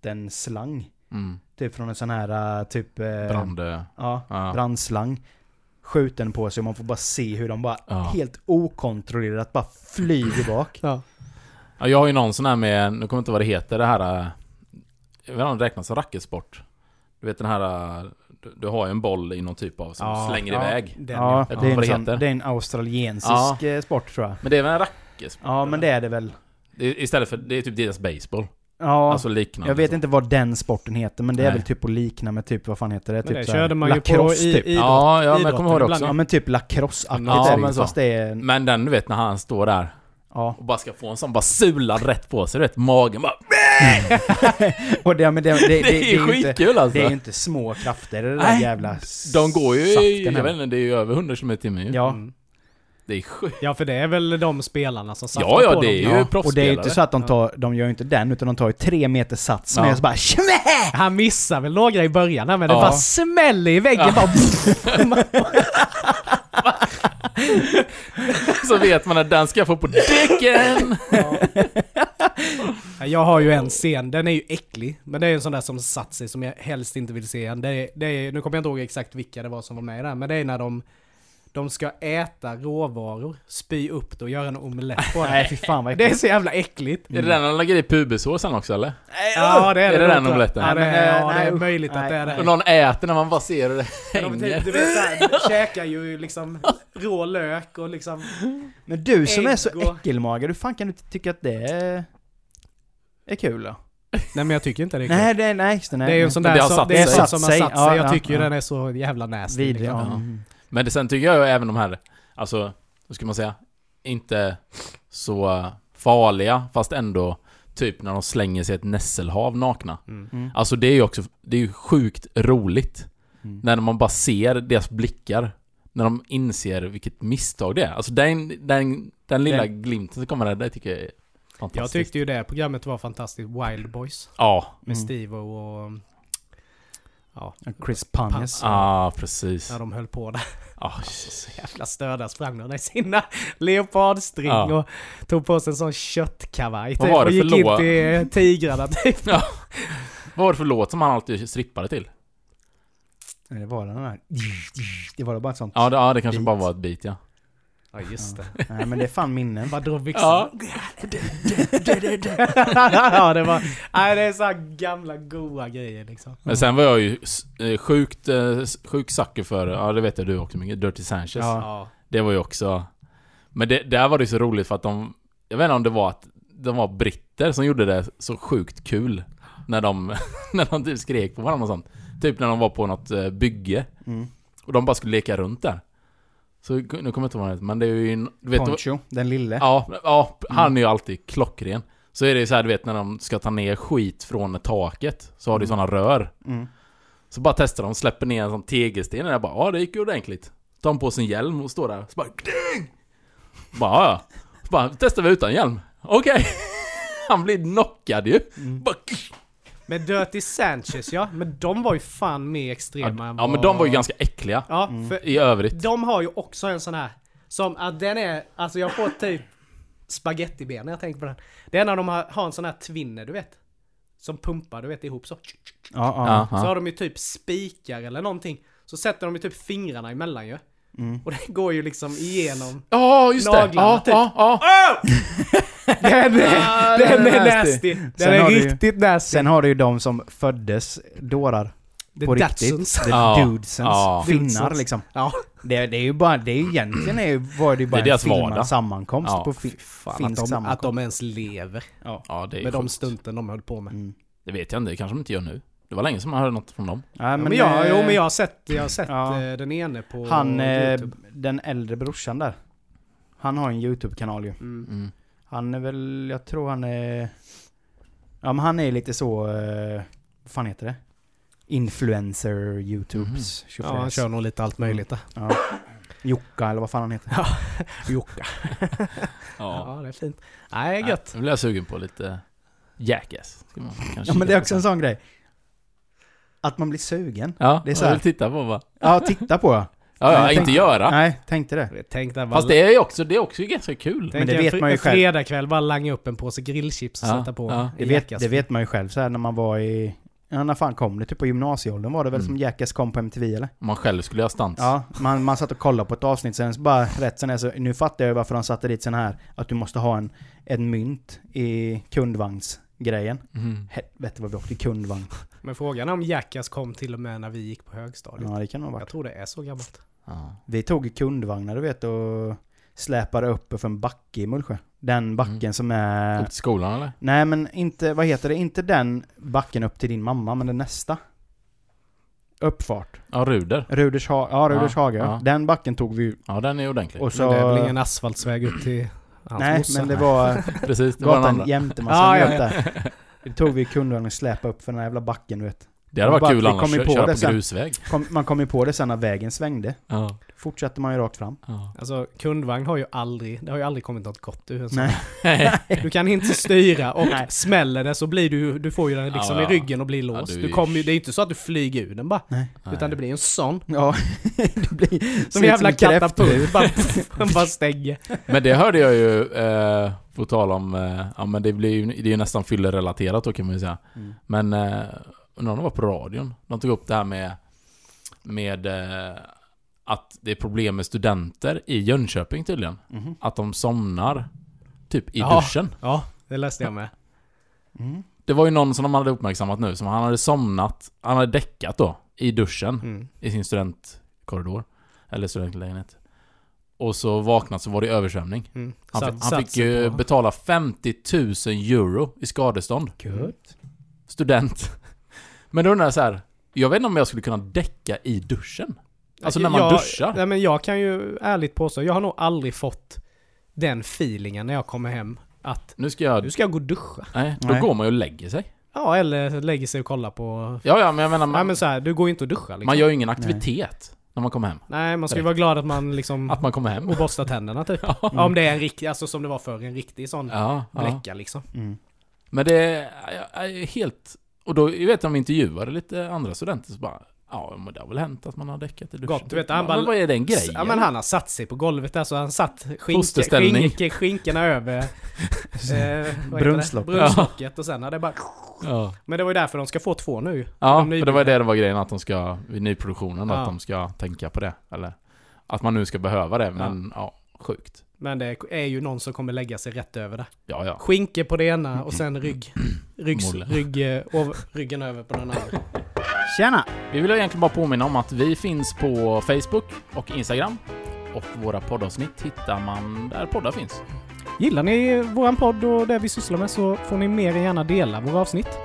vattenslang.
Mm.
Typ från en sån här äh, typ... eh,
Brand...
Ja,
Ja.
brandslang. Skjuten på sig och man får bara se hur de bara
Ja.
helt okontrollerat bara flyger bak.
Ja.
Ja, jag har ju någon sån här med, nu kommer jag inte vad det heter, det här... äh, Jag vet inte om det räknas som racketsport. Du vet den här... äh, Du, du har ju en boll i någon typ av som
Ja,
slänger
ja,
iväg.
Den,
ja, det är, en
det
sån, det är en australiensisk sport tror jag.
Men det är väl en racketsport?
Ja men det är det väl.
Det är, istället för, det är typ deras baseball.
Ja,
Alltså liknande.
jag vet
så.
inte vad den sporten heter men det är
Nej.
väl typ att likna med typ, vad fan heter det?
Men
Typ
det körde man ju på
lacrosse,
i,
typ.
idrott,
Ja, ja, men jag kommer ihåg det också.
Ja men typ lacrosse-aktigt
Ja,
är
men så.
det är...
Men den du vet när han står där
Ja.
och bara ska få en sån bara sulad rätt på sig, du vet magen bara...
Och det, men det, det, det,
Det, är
ju inte,
skitkul alltså!
det är ju inte små krafter det där
Nej,
jävla
De går ju i, jag vet inte, det är ju över 100 km i timmen ju.
Ja.
Mm.
Det är sjukt.
Ja för det är väl de spelarna som satsar
Ja, ja,
på
det
dem.
är ju
Ja, och det är ju
proffsspelare.
inte så att de tar, de gör ju inte den, utan de tar ju tre meter sats
Ja.
med och så bara Tjäme!
Han missar väl några i början men det
Ja.
bara smäller i väggen
Ja.
bara...
Så vet man att den ska jag få på däcken!
Ja, Jag har ju en scen, den är ju äcklig. Men det är en sån där som satt sig som jag helst inte vill se igen. Det är, det är, nu kommer jag inte ihåg exakt vilka det var som var med där, men det är när de, de ska äta råvaror, spy upp det och göra en omelett på
Nej
det.
fy fan vad
Det är
äckligt.
så jävla äckligt.
Är det den han lägger i pubisåsen också eller?
Ja det är det.
Är det
nog,
den omeletten?
Ja det
Nej,
är, ja, det är
nej,
möjligt att
nej,
det är det.
Och någon äter när man bara ser hur det
De,
hänger.
du vet såhär, käkar ju liksom rå lök och liksom...
Men du som är så
och-
äckelmagad, hur fan kan du inte tycka att det är, är kul då?
Nej men jag tycker inte det är kul.
Nej, det är, nej, det, nej.
Det är ju en sån där
det
som, det är som har
Satt sig,
satt sig.
ja,
Jag
ja,
tycker ju
ja.
den är så jävla nasty.
Vidrig,
liksom.
ja.
Men det, sen tycker jag ju även de här, alltså, vad ska man säga, inte så farliga, fast ändå typ när de slänger sig i ett nässelhav nakna.
Mm.
Mm.
Alltså det är ju också, det är ju sjukt roligt.
Mm.
När man bara ser deras blickar. När de inser vilket misstag det är. Alltså den, den, den lilla
Den-
glimten som kommer där, det tycker jag är
Jag
fantastiskt.
tyckte ju det programmet var fantastiskt. Wild Boys.
Ja,
Med
Mm.
Steve och... Ja,
Chris Pontius.
Ja.
ah, precis.
när de höll på där.
Ah,
Så jävla störda sprang de i sina leopardstring
Ja.
och tog på sig en sån köttkavaj
Vad
typ,
var det
och
för
gick in till tigrarna typ.
Vad var det för låt som han alltid strippade till?
Det var den här. Det var bara ett sånt.
Ja, det, ja, det kanske
Beat.
bara var ett beat ja.
Ja just det.
Nej men det är fan minnen.
Bara drog byxorna.
Ja.
ja det var... Nej det är så här gamla goa grejer liksom.
Men sen var jag ju eh, sjukt, eh, s- sjuk sucker för, ja det vet jag du också mycket, Dirty Sanchez.
Ja.
Det var ju också... Men det, där var det så roligt för att de... Jag vet inte om det var att de var britter som gjorde det så sjukt kul. När de, när de typ skrek på varandra och sånt. Typ när de var på något eh, bygge.
Mm.
Och de bara skulle leka runt där. Så nu kommer jag inte ihåg heter, men det är ju... en- Du vet,
Poncho, den lille.
Ja, ja, han är ju alltid klockren. Så är det ju så här, du vet när de ska ta ner skit från taket. Så har de
Mm.
sådana rör.
Mm.
Så bara testar de, släpper ner en sån tegelsten och jag bara ja det gick ju ordentligt. Tar han på sin hjälm och står där så bara ding! Bara ja. Så bara testar vi utan hjälm. Okej. Han blir knockad ju.
Mm.
Bara,
Men Dirty Sanchez ja, men de var ju fan mer
ja,
extrema än
ja men
vad-
de var ju ganska äckliga.
Ja,
Mm.
för
I övrigt.
de har ju också en sån här som, att den är, alltså jag får typ spagettiben när jag tänker på den. Det är när de har, har en sån här twinner du vet. Som pumpar du vet ihop så.
Ja, ja.
Ja,
Så
ja.
har de ju typ spikar eller någonting. Så sätter de ju typ fingrarna emellan ju.
Mm.
Och det går ju liksom igenom.
Ja, just det.
Naglarna,
Ja,
typ.
ja, ja.
Den är,
Ah,
den
den är nasty.
Den
Sen
är
du ju-
riktigt nasty.
Sen har du ju de som föddes dårar.
The
på
Datsuns.
riktigt. The
Ja.
dudesens.
Ja.
Finnar liksom.
Ja.
Det, det är ju bara, det är ju egentligen är, ju- var det ju bara
Det är
en filmad sammankomst
Ja,
på fi-
fan, att
finsk
de,
sammankomst.
att de ens lever.
Ja.
Ja, det är
Med de
sjukt.
stunten de höll på med.
Mm.
Det vet jag inte, det kanske de inte gör nu. Det var länge som man hörde något från dem.
Ja,
Ja, men jag, jo men jag har sett, jag har sett
ja.
eh, den ene på
Han, eh,
YouTube.
den äldre brorsan där. Han har en YouTube-kanal ju.
Mm.
Mm.
Han är väl, jag tror han är... Ja men han är lite så, eh, vad fan heter det? Influencer YouTubes.
Ja, han kör nog lite allt möjligt där.
Ja. Jocka eller vad fan han heter.
Jocka.
Ja.
Ja, det är fint. Nej, gött.
Nu blir jag sugen på lite Jackass. Ska man kanske
Ja men det är också en sån grej. Att man blir sugen.
Ja,
det är så
jag
här.
vill titta på va?
Ja, titta på.
Ja, ja inte göra.
Nej, tänkte det.
Tänk där bara,
Fast det är ju också, det är också ganska kul.
tänk
det
en
vet
fri-
man ju
en
själv.
fredagkväll bara langa upp en påse grillchips och
Ja,
sätta på.
ja.
Det vet, det vet man ju själv så här när man var i... Ja, när fan kom det? Typ på gymnasieåldern var det väl
Mm.
som Jackass kom på MTV eller?
Man själv skulle göra stunts.
Ja, man, man satt och kollade på ett avsnitt sen så bara rätt sen är så, nu fattar jag varför de satte dit sån här, att du måste ha en, en mynt i kundvagnsgrejen.
Mm.
Helvete vad vi åkte kundvagn.
Men frågan är om Jackass kom till och med när vi gick på högstadiet.
Ja, det kan nog ha
Jag
varit.
tror det är så gammalt.
Ja.
Vi tog kundvagnar du vet och släpade upp för en backe i Mullsjö. Den backen
Mm.
som är...
Upp till skolan eller?
Nej men inte, vad heter det? Inte den backen upp till din mamma, men den nästa. Uppfart.
Ja, Ruder.
Ruders, ha- ja, Ruders
Ja,
hage.
ja.
Den backen tog vi ju.
Ja, den är ordentlig.
Och så...
Men det är väl ingen asfaltsväg upp till hans
nej,
morsa?
men det var
Precis, det var
gatan
andra.
jämte massa
Ja, ja,
nöt där. Det tog vi kundvagnen och släpa upp för den här jävla backen du vet.
Det hade varit
Bara-
kul
vi
annars,
kom på
köra
det
på
sen.
grusväg.
Kom, man kom ju på det sen när vägen svängde.
Ja.
Fortsätter man ju rakt fram.
ja.
Alltså kundvagn har ju aldrig, det har ju aldrig kommit något gott ur en sån.
Nej.
Du kan inte styra och
Nej.
smäller det så blir du, du får ju den liksom
Ja, ja.
i ryggen och blir låst.
du
du kommer ju, det är ju inte så att du flyger ur den bara.
Nej.
Utan det blir en sån.
Ja, det blir...
Som en jävla katapult. Bara, den bara stänger.
Men det hörde jag ju, eh, på tal om, eh, ja men det blir ju, det är ju nästan fyllerelaterat då kan man ju säga.
Mm.
Men, eh, undrar om det var på radion. De tog upp det här med, med eh, att det är problem med studenter i Jönköping tydligen.
Mhm.
Att de somnar, typ i
Ja.
duschen.
Ja, det läste jag med.
Mm.
Det var ju någon som de hade uppmärksammat nu, som han hade somnat, han hade däckat då, i duschen.
Mm.
i sin studentkorridor. Eller studentlägenhet. Och så vaknat så var det översvämning.
Mm.
Han, han fick ju
på-
betala 50 000 euro i skadestånd.
Gött.
Student. Men då undrar jag så här. Jag vet inte om jag skulle kunna däcka i duschen. Alltså när man
jag,
duschar.
Nej men jag kan ju ärligt påstå, jag har nog aldrig fått den feelingen när jag kommer hem att
Nu ska jag...
nu ska jag gå och duscha.
Nej, då
Nej.
går man ju och lägger sig.
Ja, eller lägger sig och kollar på...
Ja, ja, men jag menar,
Nej
man,
men så här, du går ju inte och duschar liksom.
man gör ju ingen aktivitet. När man kommer hem.
Nej, man ska ju vara glad att man liksom...
Att man kommer hem.
Och borstar tänderna typ.
Ja.
Ja, om det är en riktig, alltså som det var förr, en riktig sån
Ja, ja.
bläcka liksom.
Mm.
Men det är helt... Och då, jag vet de intervjuade lite andra studenter så bara... Ja, men det har väl hänt att man har däckat i duschen.
Gott, du vet, han
men,
bara-
men vad är den grejen?
Ja men han har satt sig på golvet där så han satt
Fosterställning.
skinke, skinkorna över eh?
Brunnslocket.
Brunnslocket och sen har det bara...
Ja,
Men det var ju därför de ska få två nu
ja
De
för det var det det var grejen att de ska... Vid nyproduktionen
Ja.
att de ska tänka på det. Eller... Att man nu ska behöva det, men ja, sjukt.
Men det är ju någon som kommer lägga sig rätt över det.
Ja, ja.
Skinke på det ena och sen rygg, ryggs, rygg, eh, ov, ryggen över på den andra.
Tjena!
Vi vill egentligen bara påminna om att vi finns på Facebook och Instagram. Och våra poddavsnitt hittar man där poddar finns.
Gillar ni våran podd och det vi sysslar med så får ni mer än gärna dela våra avsnitt.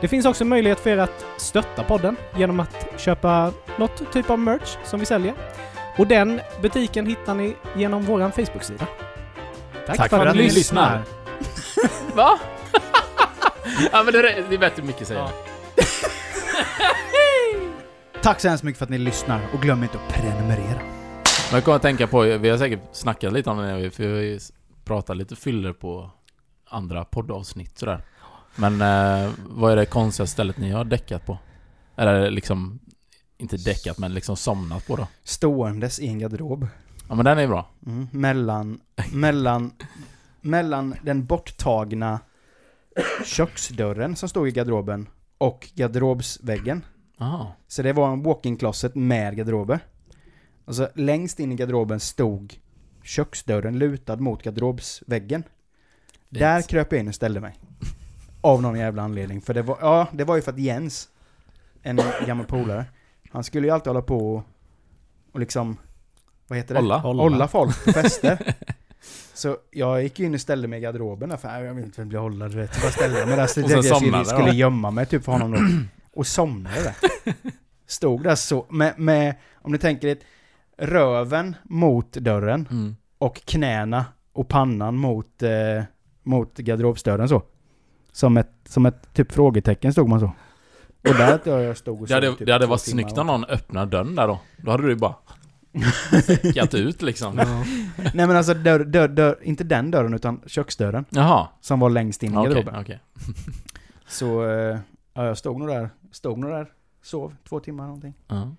Det finns också möjlighet för er att stötta podden genom att köpa något typ av merch som vi säljer. Och den butiken hittar ni genom våran Facebook-sida. Tack, för, att ni lyssnar!
Va? ja men det är, det är bättre Micke säger.
Ja.
Tack så hemskt mycket för att ni lyssnar och glöm inte att prenumerera.
Jag kommer att tänka på, vi har säkert snackat lite om det, för vi har ju pratat lite fyller på andra poddavsnitt sådär. Men eh, vad är det konstiga stället ni har däckat på? Eller liksom, inte däckat men liksom somnat på då?
Ståendes i en garderob.
Ja men den är bra.
Mm. Mellan, mellan, mellan den borttagna köksdörren som stod i garderoben och garderobsväggen.
Aha.
Så det var en walk-in closet med garderober. Alltså längst in i garderoben stod köksdörren lutad mot garderobsväggen. Där
Fint.
kröp jag in och ställde mig. Av någon jävla anledning. För det var, ja, det var ju för att Jens, en gammal polare, han skulle ju alltid hålla på och, och liksom, vad heter det?
Olla.
Hålla folk på fester. Så jag gick ju in och ställde mig i garderoben där, för jag vill inte bli hållad, du vet. Jag bara ställde mig där, så
Och
jag
sen
skulle,
somnade,
skulle gömma mig typ för honom då. Och somnade där. Stod där så, med, med, om ni tänker ett, röven mot dörren
Mm.
och knäna och pannan mot, eh, mot garderobsdörren så. Som ett, som ett typ frågetecken stod man så. Och där att jag stod och
Det hade,
typ
det hade varit snyggt om någon öppnade dörren där då. Då hade du ju bara säckat ut liksom.
Ja.
Nej men alltså dörr, dörr, dörr, inte den dörren utan köksdörren.
Jaha.
Som var längst in i
Okej,
garderoben.
okej.
Så, eh, ja, jag stod nog där, stod nog där, sov två timmar någonting.
Ja.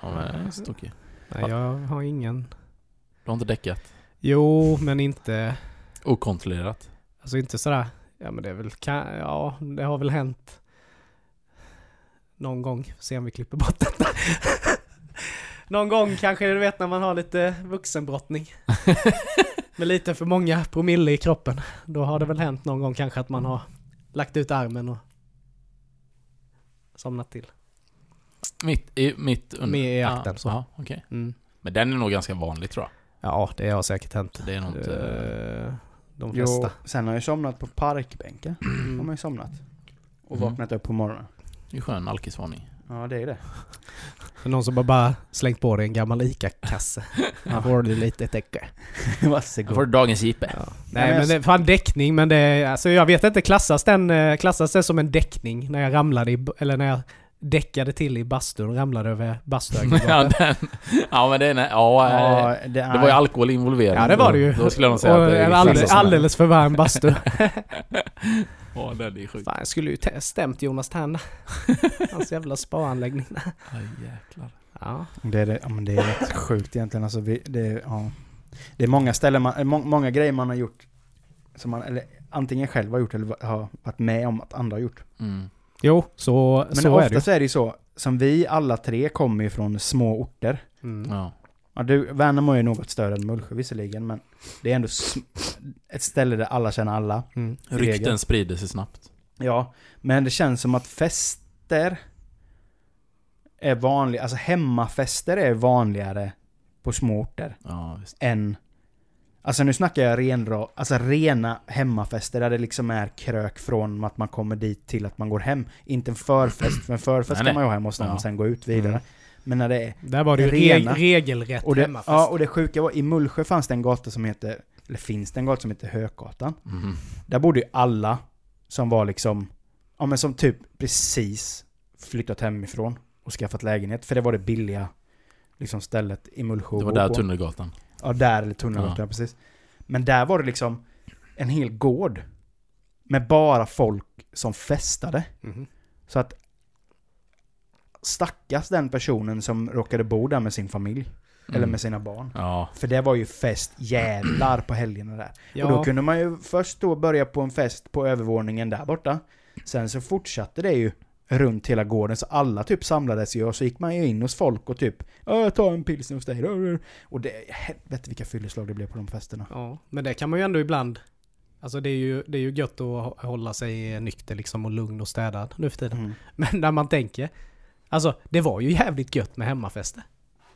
Ja men okej.
Nej, jag har ingen...
Du har inte däckat?
Jo, men inte...
Okontrollerat?
Alltså inte sådär... Ja men det är väl... Kan, ja, det har väl hänt... Någon gång. Se om vi klipper bort detta. Någon gång kanske du vet när man har lite vuxenbrottning. Med lite för många promille i kroppen. Då har det väl hänt någon gång kanske att man har lagt ut armen och somnat till.
Mitt i, mitt under?
Med i akten, så.
Ja, okej.
Mm.
Men den är nog ganska vanlig tror jag.
Ja, det har säkert hänt.
Det är nog inte...
Eh, De
Jo,
flesta.
sen har jag somnat på parkbänken. Har man ju somnat. Och
Mm.
vaknat upp på morgonen.
Det är skön alkisvarning.
Ja, det är det.
För någon som bara, slängt på dig en gammal ICA-kasse. Här får du lite täcke.
Jag
Varsågod.
får dagens IP.
Ja.
men
Nej men det är fan däckning men det är, alltså jag vet inte, klassas den, eh, klassas det som en däckning när jag ramlade i, eller när jag däckade till i bastun och ramlade över
ja,
bastuaggregatet?
den, ja men det är... Ja, ja
Ja, det,
det var ju alkohol involverad.
Ja det var det ju.
Då skulle jag nog säga
och
att det är
alldeles, alldeles för varm bastu.
Ja, den är sjuk.
fan jag skulle ju stämt Jonas Tern. Hans jävla sparanläggning.
Aj, jäklar.
Ja.
Det är, det, ja, men det är rätt sjukt egentligen. Alltså, vi, det, är- ja. det är många ställen, man, må, många grejer man har gjort som man eller, antingen själv har gjort eller har varit med om att andra har gjort.
Mm.
Jo, så,
Men
så är det
oftast
ju.
är det ju så, som vi alla tre kommer ju från små orter.
Mm.
Ja.
Ja, du, Värnamo är något större än Mullsjö visserligen, men det är ändå ett ställe där alla känner alla.
Mm.
regel.
Rykten sprider sig snabbt.
Ja, men det känns som att fester är vanliga, alltså hemmafester är vanligare på små orter
Ja, visst.
än Alltså nu snackar jag renra, alltså rena hemmafester där det liksom är krök från att man kommer dit till att man går hem. Inte en förfest, för en förfest
Nej,
kan man ju ha hemma hos någon
Ja.
och sen gå ut vidare.
Mm.
Men när det är...
Där var det ju
Rena.
reg, regelrätt
Och det,
hemmafest.
ja, och det sjuka var, i Mullsjö fanns det en gata som heter, eller finns det en gata som heter Hökgatan.
Mhm.
Där bodde ju alla som var liksom, ja men som typ precis flyttat hemifrån och skaffat lägenhet. För det var det billiga, liksom stället i Mullsjö
Det var där
på.
Tunnelgatan.
Ja, där eller Tunnelgatan,
Ja.
precis. Men där var det liksom en hel gård. Med bara folk som festade.
Mhm.
Så att stackars den personen som råkade bo där med sin familj. Eller
Mm.
med sina barn.
Ja.
För det var ju fest jävlar på helgerna där.
Ja,
Och då kunde man ju först då börja på en fest på övervåningen där borta. Sen så fortsatte det ju runt hela gården så alla typ samlades ju och så gick man ju in hos folk och typ Ja, jag tar en pilsner hos dig då." Och det, helvete vilka fylleslag det blev på de festerna.
ja, men det kan man ju ändå ibland... Alltså det är ju, det är ju gött att hå- hålla sig nykter liksom och lugn och städad nu för tiden.
Mm.
Men när man tänker... Alltså det var ju jävligt gött med hemmafester.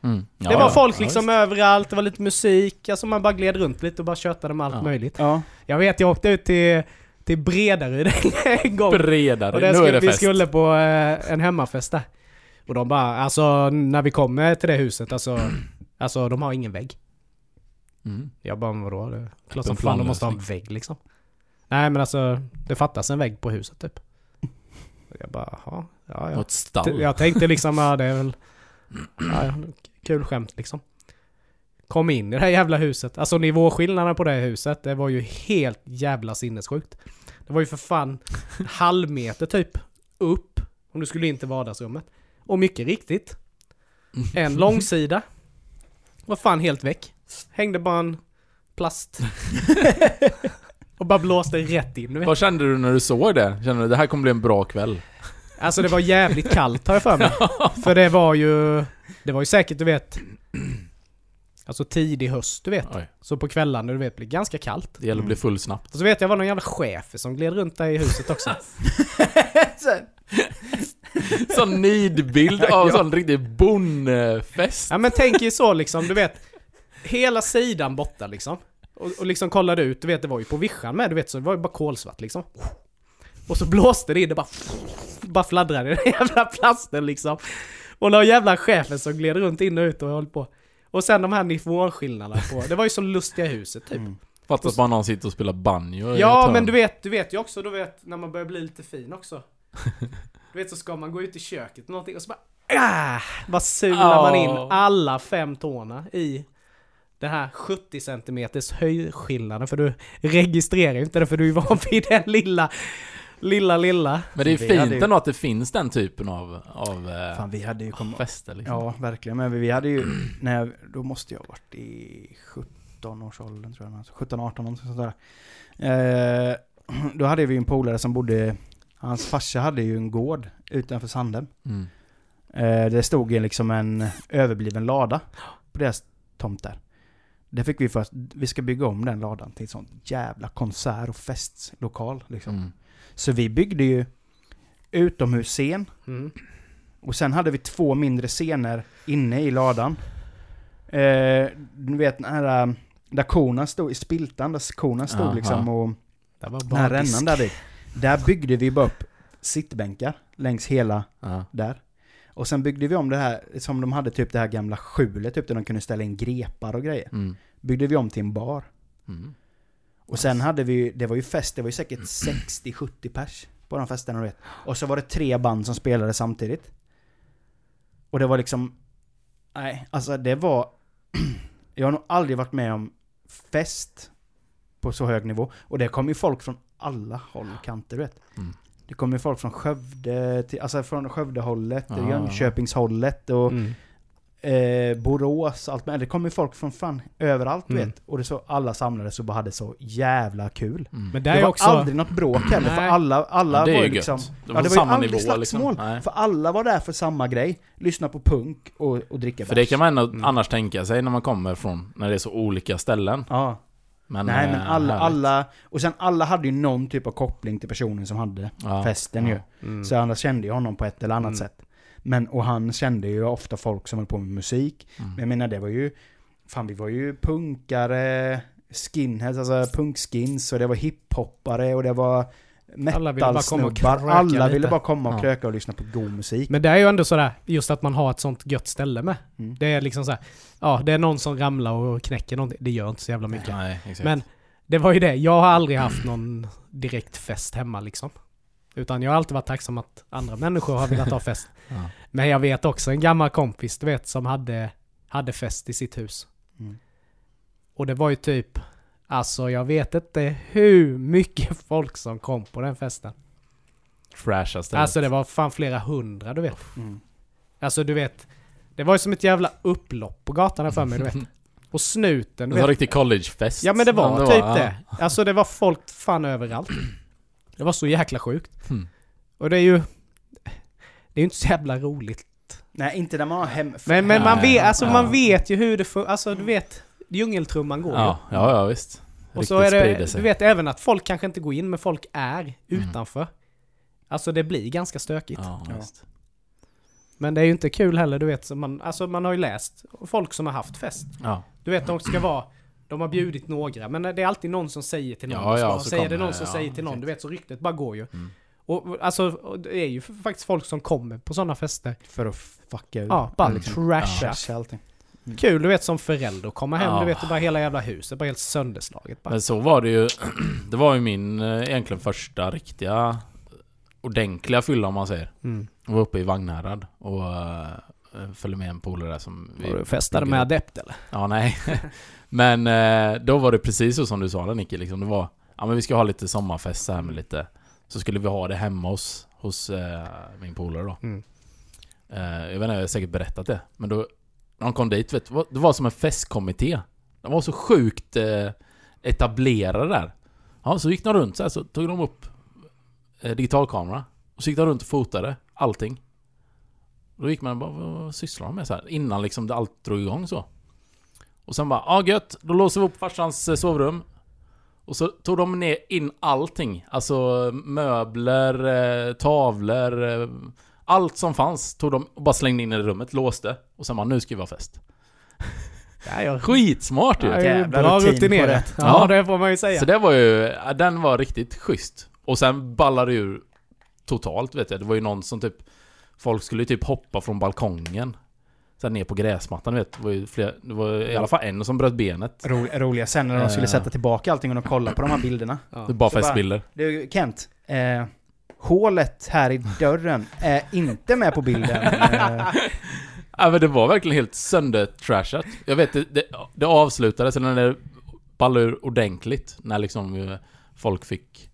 Mm. Ja,
det var
ja.
folk
Ja,
liksom
visst.
överallt, det var lite musik, alltså man bara gled runt lite och bara tjötade med allt
Ja.
möjligt.
Ja.
Jag vet, jag åkte ut till, till Bredaryd en gång. Där
nu
skulle,
är det
vi
fest.
skulle på eh, en hemmafest där. Och de bara, alltså när vi kommer till det huset, alltså, alltså de har ingen vägg.
Mm.
Jag bara, vadå? Det är klart som fan de måste ha en vägg liksom. Nej men alltså, det fattas en vägg på huset typ. Och jag bara, jaha, ja ja.
Något stall.
Jag tänkte liksom, ja det är väl... Ja, ja, kul skämt liksom. Kom in i det här jävla huset. Alltså nivåskillnaden på det här huset, det var ju helt jävla sinnessjukt. Det var ju för fan en halv meter typ upp om du skulle in till vardagsrummet. Och mycket riktigt, en långsida var fan helt väck. Hängde bara en plast. och bara blåste rätt in.
Vad kände du när du såg det? Kände du det här kommer bli en bra kväll?
Alltså det var jävligt kallt har jag för mig. För det var ju... Det var ju säkert du vet... Alltså tidig höst du vet.
Oj,
Så på kvällarna du vet blir det ganska kallt.
det gäller att bli full snabbt.
Och så vet jag var någon jävla chef som gled runt där i huset också.
Sån nidbild av sån riktig bondfest.
Ja men tänk ju så liksom, du vet. Hela sidan borta liksom. Och, och liksom kollade ut, du vet det var ju på vischan med, du vet så det var ju bara kolsvart liksom. Och så blåste det in, det bara... Bara fladdrade i den jävla plasten liksom. Och någon jävla chefen som gled runt in och ut och höll på. Och sen de här nivåskillnaderna på, det var ju som lustiga huset typ.
Mm.
Fattas bara någon sitter och spelar banjo
Ja men du vet, du vet ju också, du vet när man börjar bli lite fin också. Du vet så ska man gå ut i köket någonting och så bara... Ah, bara sular man in alla fem tårna i den här 70 cm höjdskillnaden. För du registrerar ju inte det för du är van vid den lilla, lilla, lilla.
Men det är
Vi
fint
ju-
ändå att det finns den typen av, av eh,
Fan vi hade ju kommit...
fester liksom.
Ja, verkligen. Men vi hade ju, när jag, då måste jag ha varit i 17-årsåldern tror jag. Alltså 17-18 någonting sånt där. Eh, då hade vi en polare som bodde, hans farsa hade ju en gård utanför Sandhem.
Mm.
Eh, det stod ju liksom en överbliven lada på deras tomt där. Det fick vi först, vi ska bygga om den ladan till en sån jävla konsert och festlokal liksom.
Mm.
Så vi byggde ju utomhusscen
Mm.
och sen hade vi två mindre scener inne i ladan. Eh, du vet den här, äh, där korna stod, i spiltan där korna stod
Ja,
liksom och
Det var
den här rännan där dit. Där byggde vi bara upp sittbänkar längs hela
Ja.
där. Och sen byggde vi om det här, som de hade typ det här gamla skjulet, typ där de kunde ställa in grepar och grejer.
Mm.
Byggde vi om till en bar.
Mm.
Och sen hade vi, det var ju fest, det var ju säkert 60-70 pers på de festerna du vet. Och så var det tre band som spelade samtidigt. Och det var liksom, nej, alltså det var, jag har nog aldrig varit med om fest på så hög nivå. Och det kom ju folk från alla håll och kanter du vet.
Mm.
Det kom ju folk från Skövde, till, alltså från Skövdehållet,
Ja.
Jönköpingshållet och
Mm.
Eh, Borås, allt med. Det kom ju folk från fan överallt du
Mm.
vet. Och det så alla samlades och bara hade så jävla kul.
Mm.
Men
Det,
det
var
också...
aldrig något bråk heller, för alla, alla
Ja, det
var
ju
ju liksom...
gött. Det
Ja,
var
det var ju
samma
aldrig
nivå
slagsmål.
liksom.
För alla var där för samma grej. Lyssna på punk och, och dricka
För det
bärs.
kan man ändå
Mm.
annars tänka sig när man kommer från, när det är så olika ställen.
Ja.
Men,
Nej men
eh,
alla,
härligt.
alla... Och sen alla hade ju någon typ av koppling till personen som hade
ja.
festen ju.
Mm.
Så alla kände ju honom på ett eller annat
Mm.
sätt. Men, och han kände ju ofta folk som höll på med musik.
Mm.
Men jag menar det var ju... Fan vi var ju punkare, skinheads, alltså punkskins och det var hiphoppare och det var
Alla ville bara komma och kröka
Alla
lite.
ville bara komma och
Ja.
kröka och lyssna på god musik.
Men det är ju ändå sådär, just att man har ett sånt gött ställe med.
Mm.
Det är liksom såhär, ja det är någon som ramlar och knäcker någonting. Det gör inte så jävla mycket.
Nej, exakt.
Men det var ju det, jag har aldrig haft någon direkt fest hemma liksom. Utan jag har alltid varit tacksam att andra människor har velat ha fest.
Ja.
Men jag vet också en gammal kompis, du vet, som hade hade fest i sitt hus.
Mm.
Och det var ju typ, alltså jag vet inte hur mycket folk som kom på den festen.
Frashar stället.
Alltså det var fan flera hundra du vet.
Mm.
Alltså du vet, det var ju som ett jävla upplopp på gatan här för mig du vet. Och snuten, du
Det var
vet.
riktig collegefest.
Ja men det var
Men
typ
ja.
det. Alltså det var folk fan överallt. Det var så jäkla sjukt.
Mm.
Och det är ju... Det är ju inte så jävla roligt.
Nej, inte när man har hem...
Men, men man, vet, alltså,
ja.
man vet ju hur det funkar. Alltså du vet, djungeltrumman går
Ja, ja, ja visst.
ju. Och
Riktigt
så är det, du vet även att folk kanske inte går in, men folk är
Mm.
utanför. Alltså det blir ganska stökigt.
Ja,
Ja.
visst.
Men det är ju inte kul heller, du vet. Så man, alltså man har ju läst folk som har haft fest.
Ja.
Du vet, de ska vara... De har bjudit några, men det är alltid någon som säger till någon.
Ja, ja, så
säger det någon som
ja,
säger till någon. Du vet, så ryktet bara går ju.
Mm.
Och alltså, det är ju faktiskt folk som kommer på sådana fester.
För att fucka ur.
Ja, bara
liksom.
trasha.
Trasha allting.
Kul, du vet som förälder att komma hem,
Ja.
du vet, bara hela jävla huset, bara helt sönderslaget bara.
Men så var det ju. Det var ju min eh, egentligen första riktiga ordentliga fylla om man säger.
Mm.
Jag var uppe i Vagnhärad och uh, följde med en polare där som... vi-
du festade med adept eller?
Ja, nej. men eh, då var det precis så som du sa det Nicky, liksom. Det var... Ja men vi ska ha lite sommarfest så här med lite... Så skulle vi ha det hemma hos, hos eh, min polare då.
Mm.
Eh, jag vet inte, jag har säkert berättat det. Men då... När de kom dit, vet du, det var som en festkommitté. De var så sjukt eh, etablerade där. Ja, så gick de runt så här, så tog de upp eh, digitalkamera. Och så gick de runt och fotade allting. Då gick man bara, vad, sysslar de med så här? Innan liksom det allt drog igång så. Och sen bara, ja gött, då låser vi upp farsans eh, sovrum. Och så tog de ner in allting. Alltså möbler, eh, tavlor, eh, allt som fanns tog de och bara slängde in i rummet, låste. Och sen bara, nu ska vi ha fest.
Ja, jag
Skitsmart ju!
Ja,
Jävla
bra rutinerat. Ja,
Ja.
det får man ju säga.
Så det var ju, den var riktigt schysst. Och sen ballade det ur totalt vet jag. Det var ju någon som typ, folk skulle ju typ hoppa från balkongen. Sen ner på gräsmattan, vet. Det var ju flera, det var i alla fall en som bröt benet.
Ro, roliga sen när de skulle
Eh.
sätta tillbaka allting och de kollade på de här bilderna.
Ja.
Det är bara
Så bara-
festbilder.
Du, Kent. Eh, hålet här i dörren är inte med på bilden. Eh,
Ja men det var verkligen helt söndertrashat. Jag vet, det, det, det avslutades, eller när det ballade ur ordentligt. När liksom eh, folk fick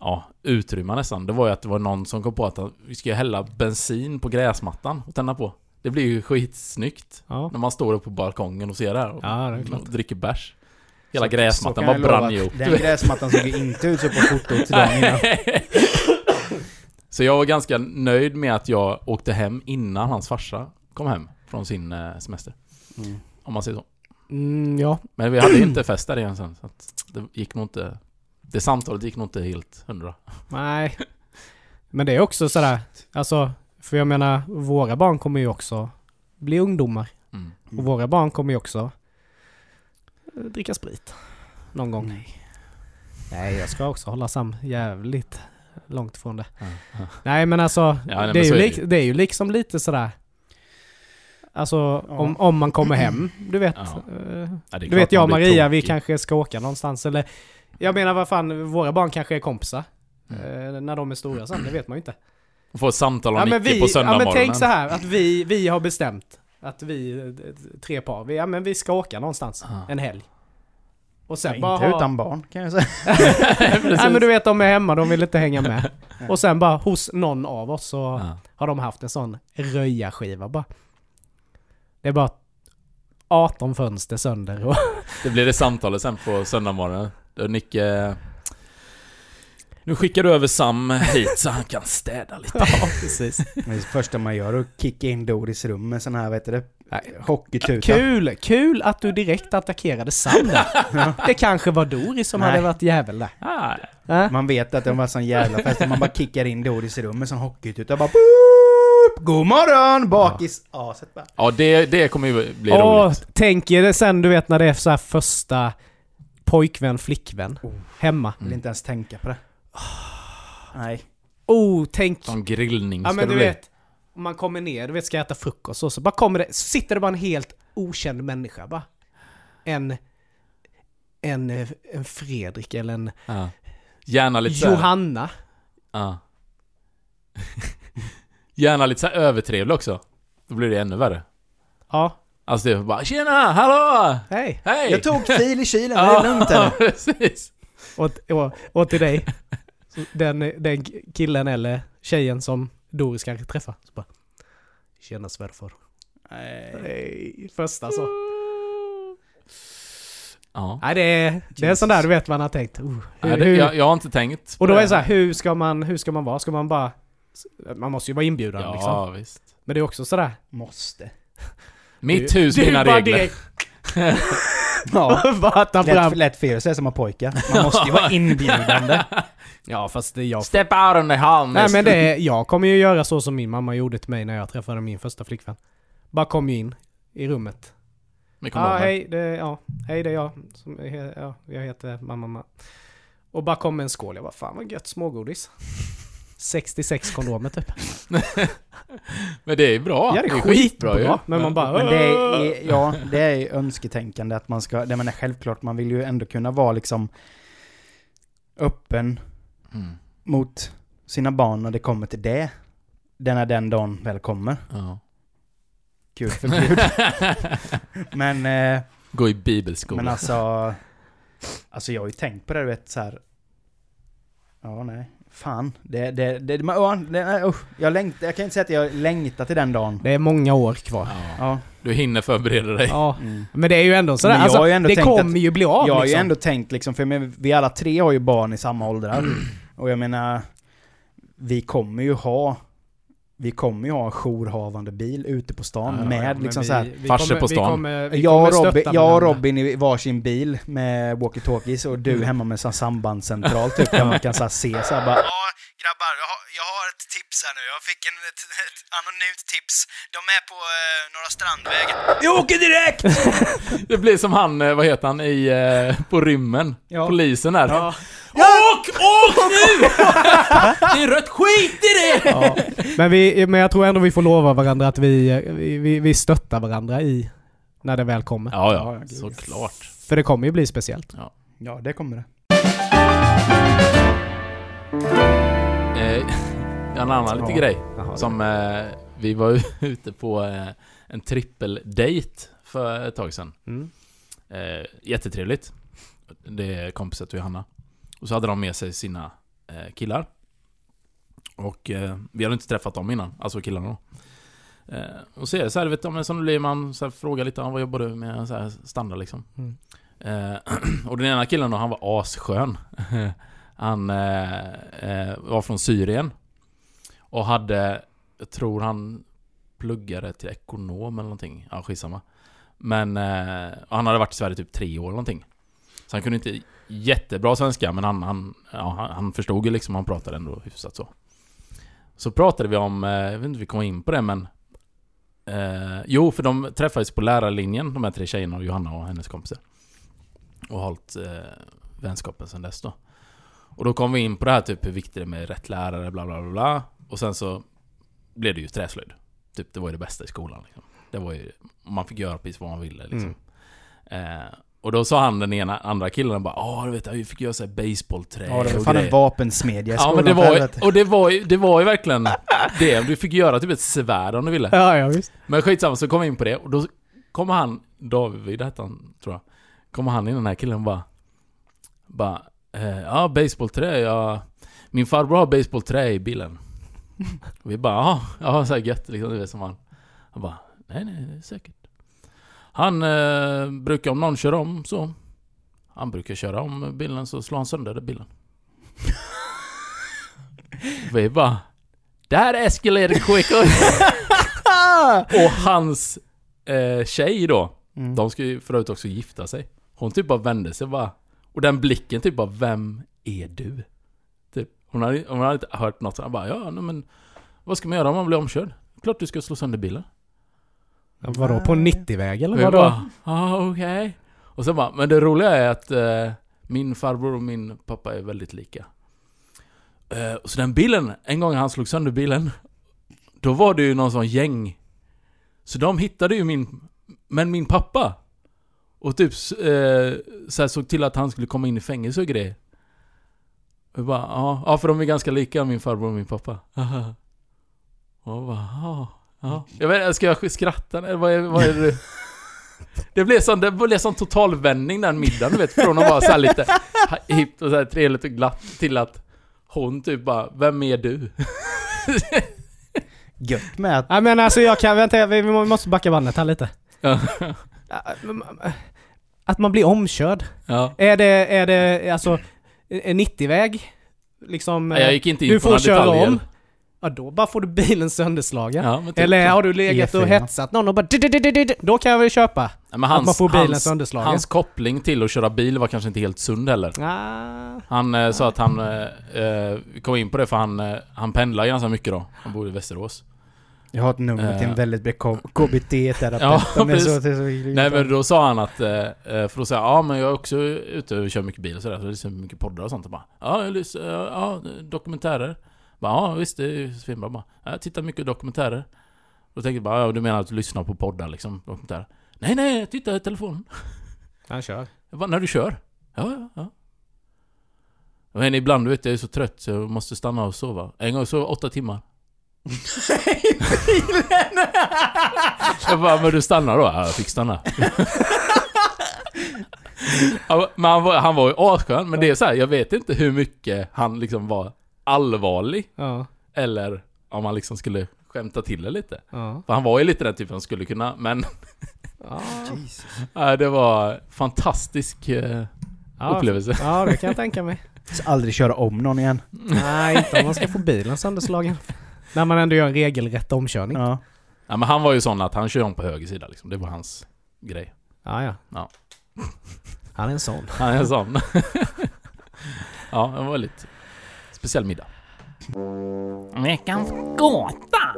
ja, utrymma nästan. Det var ju att det var någon som kom på att vi ska hälla bensin på gräsmattan och tända på. Det blir ju skitsnyggt.
Ja.
När man står uppe på balkongen och ser det här och,
Ja, det
och dricker bärs. Hela
så-
gräsmattan bara brann ihop.
Den gräsmattan såg ju inte ut så på fotot dagen innan.
Så jag var ganska nöjd med att jag åkte hem innan hans farsa kom hem från sin eh, semester.
Mm.
Om man säger så.
Mm, ja.
Men vi hade inte fest där igen sen, så det gick nog inte... Det samtalet gick nog inte helt hundra.
Nej. Men det är också sådär, alltså, för jag menar, våra barn kommer ju också bli ungdomar.
Mm.
Och våra barn kommer ju också eh, dricka sprit. Någon gång.
Nej.
Nej, jag ska också hålla Sam jävligt långt ifrån det.
Ja, ja.
Nej men alltså,
nej, men
det, är ju
är det
är ju liksom lite sådär Alltså
Ja.
om, om man kommer hem, du vet.
Ja.
eh,
Ja,
du vet jag och Maria, vi kanske ska åka någonstans eller Jag menar vad fan, våra barn kanske är kompisar.
Mm.
eh, när de är stora sen, det vet man ju inte.
Få ett samtal om
Ja men,
Nicke
vi,
på
ja
söndag
men tänk så här att vi, vi har bestämt att vi, tre par, vi, ja men vi ska åka någonstans
Ja.
en helg. Och sen
Nej,
bara
inte
ha-
utan barn kan jag säga.
Nej men du vet de är hemma, de vill inte hänga med. Och sen bara hos någon av oss så
Ja.
har de haft en sån röjarskiva bara. Det är bara 18 fönster sönder och...
Det blir det samtalet sen på söndag Då Nicke... Nu skickar du över Sam hit så han kan städa lite.
ja, precis.
Men det första man gör är att kicka in Doris rum med sån här, vet du det?
Nej.
Hockeytuta.
Kul! Kul att du direkt attackerade Sam där. Det kanske var Doris som
Nej.
hade varit jävel där.
Ah,
Äh?
Man vet att det var sån jävla fest. Man bara kickar in Doris i rum med sån hockeytuta. Bara boop! God morgon! Bakis bara.
ja, det, det kommer ju bli
Och
roligt.
tänk er det sen du vet när det är så här första pojkvän, flickvän.
Oh.
Hemma.
Vill inte ens tänka på det. Nej.
Oh, tänk...
Som grillning
Ja
ska
men
det
du
bli.
vet, om man kommer ner, du vet ska äta frukost och så bara kommer det, så sitter det bara en helt okänd människa bara. En, en, en Fredrik eller en
Ja. Gärna lite.
Johanna.
Ja. Gärna lite såhär övertrevlig också. Då blir det ännu värre.
Ja.
Alltså det var bara 'Tjena! Hallå!
Hej!
Hej!'
Jag tog fil i kylen, det är lugnt eller?
precis.
Och, och, och till dig. Den, den killen eller tjejen som Doris kanske träffar. Så bara, Tjena svärfar.
Nej.
Nej, första så.
Ja.
Nej det är, det är sån där du vet man har tänkt. Uh, hur,
Nej, det, jag, jag har inte tänkt
och då är det så
här
här, hur ska man, hur ska man vara? Ska man bara... Man måste ju vara inbjuden
Ja,
liksom.
visst.
Men det är också sådär.
Måste.
Mitt
Du-
hus,
du
mina
bara
regler.
Ja. Lätt, lätt för er att säga som pojkar. Man måste ju vara inbjudande.
Ja fast det är jag.
Step out on the hall,
Nej men det är, jag kommer ju göra så som min mamma gjorde till mig när jag träffade min första flickvän. Bara kom ju in i rummet. Ja, ah, hej, det, ja, hej det är jag. Som, ja, jag heter mamma, mamma. Och bara kom med en skål. Jag bara, fan vad gött smågodis. 66 kondomer typ.
Men det är bra.
Ja det är
skitbra
skitbra.
ju.
Men man bara,
Men det är, ja, det är ju önsketänkande att man ska, det menar självklart, man vill ju ändå kunna vara liksom öppen
Mm.
mot sina barn när det kommer till det. Den är den dagen väl kommer.
Ja.
Gud förbjud. Men, eh,
Gå i bibelskola.
men alltså, alltså jag har ju tänkt på det, du vet så här. Ja, nej. Fan. Det, det, det, det nej, usch. jag, längtar, jag kan inte säga att jag längtar till den dagen.
det är många år kvar.
ja.
Ja.
Du hinner förbereda dig.
Ja.
Mm.
Men det är ju ändå sådär.
Men jag
Alltså,
har ju ändå
det
tänkt
kommer
att-
ju bli av
Jag har ju
liksom.
ändå tänkt liksom, för vi alla tre har ju barn i samma åldrar. Och jag menar, vi kommer ju ha, vi kommer ju ha en jourhavande bil ute på stan
Ja, ja,
med
Men
liksom
vi-
så här.
vi
Farser
kommer-
på
vi
stan.
kommer- vi
Jag och, Robin, jag och. Robin i varsin bil med walkie-talkies och
Mm.
du hemma med en sambandscentral typ där man kan så se så här bara Ja grabbar, jag har, jag har ett tips här nu. Jag fick en, ett, ett anonymt tips. De är på eh, Norra Strandvägen. Jag åker direkt!
Det blir som han, eh, vad heter han, i, eh, på rymmen.
Ja.
Polisen där.
Ja.
Åk! Åk nu! det är rött skit i det!
Ja. Men, vi, men jag tror ändå vi får lova varandra att vi, vi, vi, vi stöttar varandra i när det väl kommer.
Ja,
Ja,
ja. Såklart.
För det kommer ju bli speciellt.
Ja, det kommer det.
En annan liten grej.
Jaha,
Som, eh, vi var ute på eh, en trippeldate för ett tag sedan.
Mm.
Eh, jättetrevligt. Det är kompisar till Johanna. Och så hade de med sig sina eh, killar. Och eh, vi hade inte träffat dem innan, alltså killarna då. Eh, och så är det så här, vet du, men som blir man så här, frågar lite om vad jobbar du med, så här, standard liksom.
Mm.
Eh, och den ena killen då, han var asskön. han eh, var från Syrien. Och hade, jag tror han pluggade till ekonom eller någonting. Ja, skitsamma. Men eh, han hade varit i Sverige typ tre år eller någonting. Så han kunde inte jättebra svenska, men han, han, ja, han, förstod ju liksom, han pratade ändå hyfsat så. Så pratade vi om, eh, jag vet inte om vi kom in på det men eh, Jo, för de träffades på lärarlinjen, de här tre tjejerna och Johanna och hennes kompisar. Och hållit eh, vänskapen sedan dess då. Och då kom vi in på det här typ hur viktigt det är med rätt lärare, bla bla bla bla. Och sen så blev det ju träslöjd. Typ, det var ju det bästa i skolan. Liksom. Det var ju, man fick göra precis vad man ville liksom. Eh, och då sa han den ena, andra killen bara Ja, du vet jag, vi fick göra såhär baseballträ
Ja, det var fan en
grejer."
vapensmedja i
Ja
skolan
men det var ju, och det var ju, det var ju verkligen det. Du fick göra typ ett svärd om du ville.
Ja, ja visst.
Men skitsamma, så kom vi in på det och då kommer han, David hette han, tror jag. Kommer han in den här killen och bara... Bara, eh, ja baseballträ, ja... Min farbror har baseballträ i bilen. Och vi bara, ja, ja så här gött liksom, du vet som han. Han bara, nej nej, det är säkert. Han eh, brukar, om någon kör om så... Han brukar köra om bilen så slår han sönder bilen. vi bara... That escalated quickly! Och hans eh, tjej då,
Mm.
de ska ju förut också gifta sig. Hon typ bara vände sig bara. Och den blicken typ bara, vem är du? Hon hade, hon hade inte hört något sånt. Bara, ja nej, men vad ska man göra om man blir omkörd? Klart du ska slå sönder bilen.
Ja, vadå, på 90-väg eller
jag
vadå?
ah, okej. Och sen bara, men det roliga är att eh, min farbror och min pappa är väldigt lika. Eh, så den bilen, en gång han slog sönder bilen, då var det ju någon sån gäng. Så de hittade ju min, men min pappa. Och typ eh, så här såg till att han skulle komma in i fängelse och grejer. Jag bara, ja, ja för de är ganska lika min farbror och min pappa. Och jag bara, ja, ja. Jag vet inte, ska jag skratta eller vad är, vad är det du... Det blev sån, det blev sån totalvändning den middagen du vet. Från att vara så lite hippt och så här trevligt och glatt till att hon typ bara, vem är du?
Gött med att...
Nej men alltså jag kan, vänta, vi måste backa bandet här lite.
Ja.
Att man blir omkörd.
ja.
Är det, är det alltså en 90-väg? Liksom...
Jag gick inte in
du
på
får köra
detaljer.
om. Ja då bara får du bilen sönderslagen.
Ja, typ
Eller har du legat och
E4.
hetsat någon och bara Då kan jag väl köpa.
Nej, men
att
hans,
man får bilen
hans,
sönderslagen.
hans koppling till att köra bil var kanske inte helt sund heller.
Ah,
Han eh, sa att han eh, eh, kom in på det för han, eh, han pendlar ganska mycket då. Han bor i Västerås.
Jag har ett nummer till en
Eh.
väldigt bra KBT-terapeut.
Ja,
De är så,
precis.
det är så
Nej men då sa han att, eh, eh, för då sa jag ja men jag är också ute och kör mycket bil och sådär, så jag lyssnar mycket poddar och sånt och bara Ja, jag lyssnar, ja, dokumentärer. Bara, ja visst, det är ju svinbra bara. Ja, Jag tittar mycket dokumentärer. Då tänkte jag bara, ja du menar att du lyssnar på poddar liksom, dokumentärer? Nej nej, jag tittar i telefonen.
han kör.
Jag bara, när du kör? Ja, ja, ja. Men ibland du vet jag är så trött så jag måste stanna och sova. En gång sov jag åtta timmar. jag bara, men du stannar då? Ja, jag fick stanna. Men han var, han var ju asskön, men det är så här, jag vet inte hur mycket han liksom var allvarlig.
Ja.
Eller om han liksom skulle skämta till det lite.
Ja.
För han var ju lite den typen som skulle kunna, men
ja,
det var fantastisk eh,
Ja.
upplevelse.
ja, det kan jag tänka mig.
Så aldrig köra om någon igen.
Nej, inte om man ska få bilen sönderslagen. När man ändå gör en regelrätt omkörning. Ja,
Ja.
Ja men han var ju sån att han kör om på höger sida liksom. Det var hans grej.
ja.
Ja.
Han är en sån.
Han är en sån. ja, det var väldigt speciell middag.
Veckans gåta.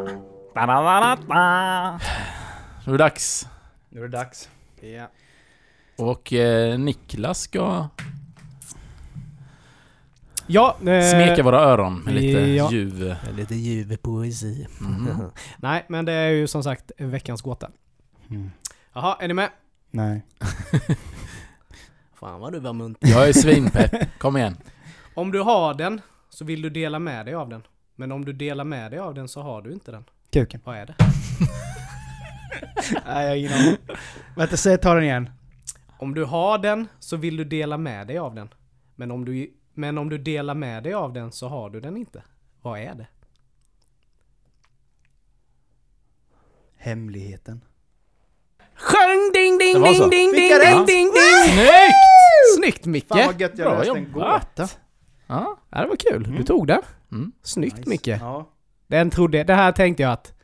Nu är det dags.
Nu är det dags.
Ja.
Och eh, Niklas ska
Ja, eh,
smeka våra öron med lite
ja.
ljuv.
Lite ljuv poesi.
Mm.
Nej, men det är ju som sagt veckans gåta.
Mm.
Jaha, är ni med?
Nej.
Fan vad du var munter.
Jag är svinpepp. Kom igen.
Om du har den så vill du dela med dig av den. Men om du delar med dig av den så har du inte den.
Kuken.
Vad är det?
Nej, jag har ingen aning. Vänta, säg ta den igen.
Om du har den så vill du dela med dig av den. Men om du, men om du delar med dig av den så har du den inte. Vad är det?
Hemligheten.
Sjöng ding ding ding ding ding ding ding ding!
Snyggt!
Snyggt Micke!
Fan vad gött jag
Bra
löste en gåta.
Ja.
Det var kul. Du
Mm.
tog den.
Mm.
Snyggt
Nice.
Micke.
Ja.
Den trodde, det här tänkte jag att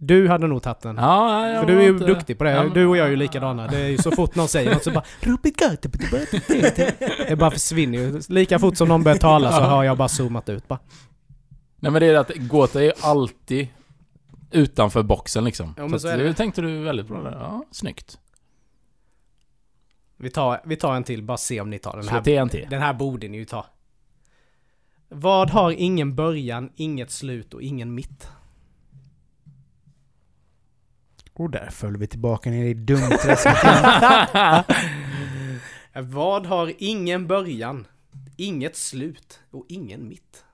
du hade nog tagit den.
Ja, ja, jag
För du är ju
inte-
duktig på det.
Ja, men-
Du och jag är ju likadana. Det är ju så fort någon säger något så bara Det bara försvinner ju. Lika fort som någon börjar tala så har jag bara zoomat ut bara.
Nej men det är att gåta är ju alltid utanför boxen liksom.
Men
så
så det.
det tänkte du väldigt bra där. Ja, snyggt.
Vi tar, vi tar en till, bara se om ni tar den
Så
här.
TNT.
Den här borde ni ju ta. Vad har ingen början, inget slut och ingen mitt?
Och där föll vi tillbaka ner i dumträsket.
Vad har ingen början, inget slut och ingen mitt?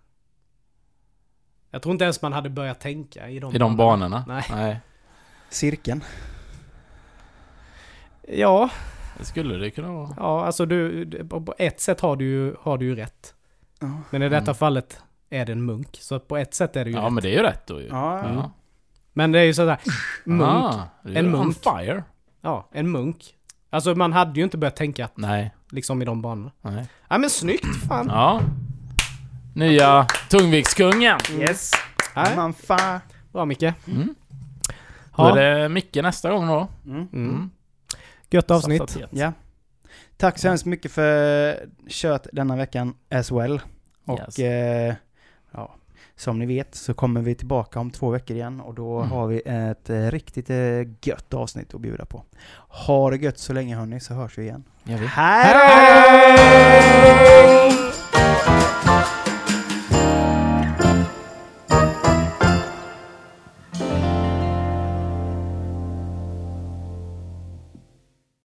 Jag tror inte ens man hade börjat tänka i de,
I de banorna.
Nej.
Nej.
Cirkeln.
Ja,
Det skulle det kunna vara.
ja alltså du, på ett sätt har du ju, har du ju rätt.
Ja.
Men i detta
Mm.
fallet är det en munk. Så på ett sätt är det ju
Ja
rätt.
men det är ju rätt då ju.
Ja,
Mm. Men det är ju sådär, munk.
Ah,
En munk.
On fire.
Ja, en munk. Alltså man hade ju inte börjat tänka
Nej.
liksom i de banorna.
Nej.
Ja men snyggt fan.
Ja. Nya tungviktskungen.
Yes.
Nej,
Man fan.
bra Micke.
Mm. Då
Ja.
är det Micke nästa gång då.
Mm.
Mm. Gött avsnitt.
Satsat.
Ja. Tack så hemskt mycket för kött denna veckan as well. Och
Yes.
eh, ja, som ni vet så kommer vi tillbaka om två veckor igen och då
Mm.
har vi ett eh, riktigt eh, gött avsnitt att bjuda på. Ha det gött så länge hörni så hörs vi igen. Hej!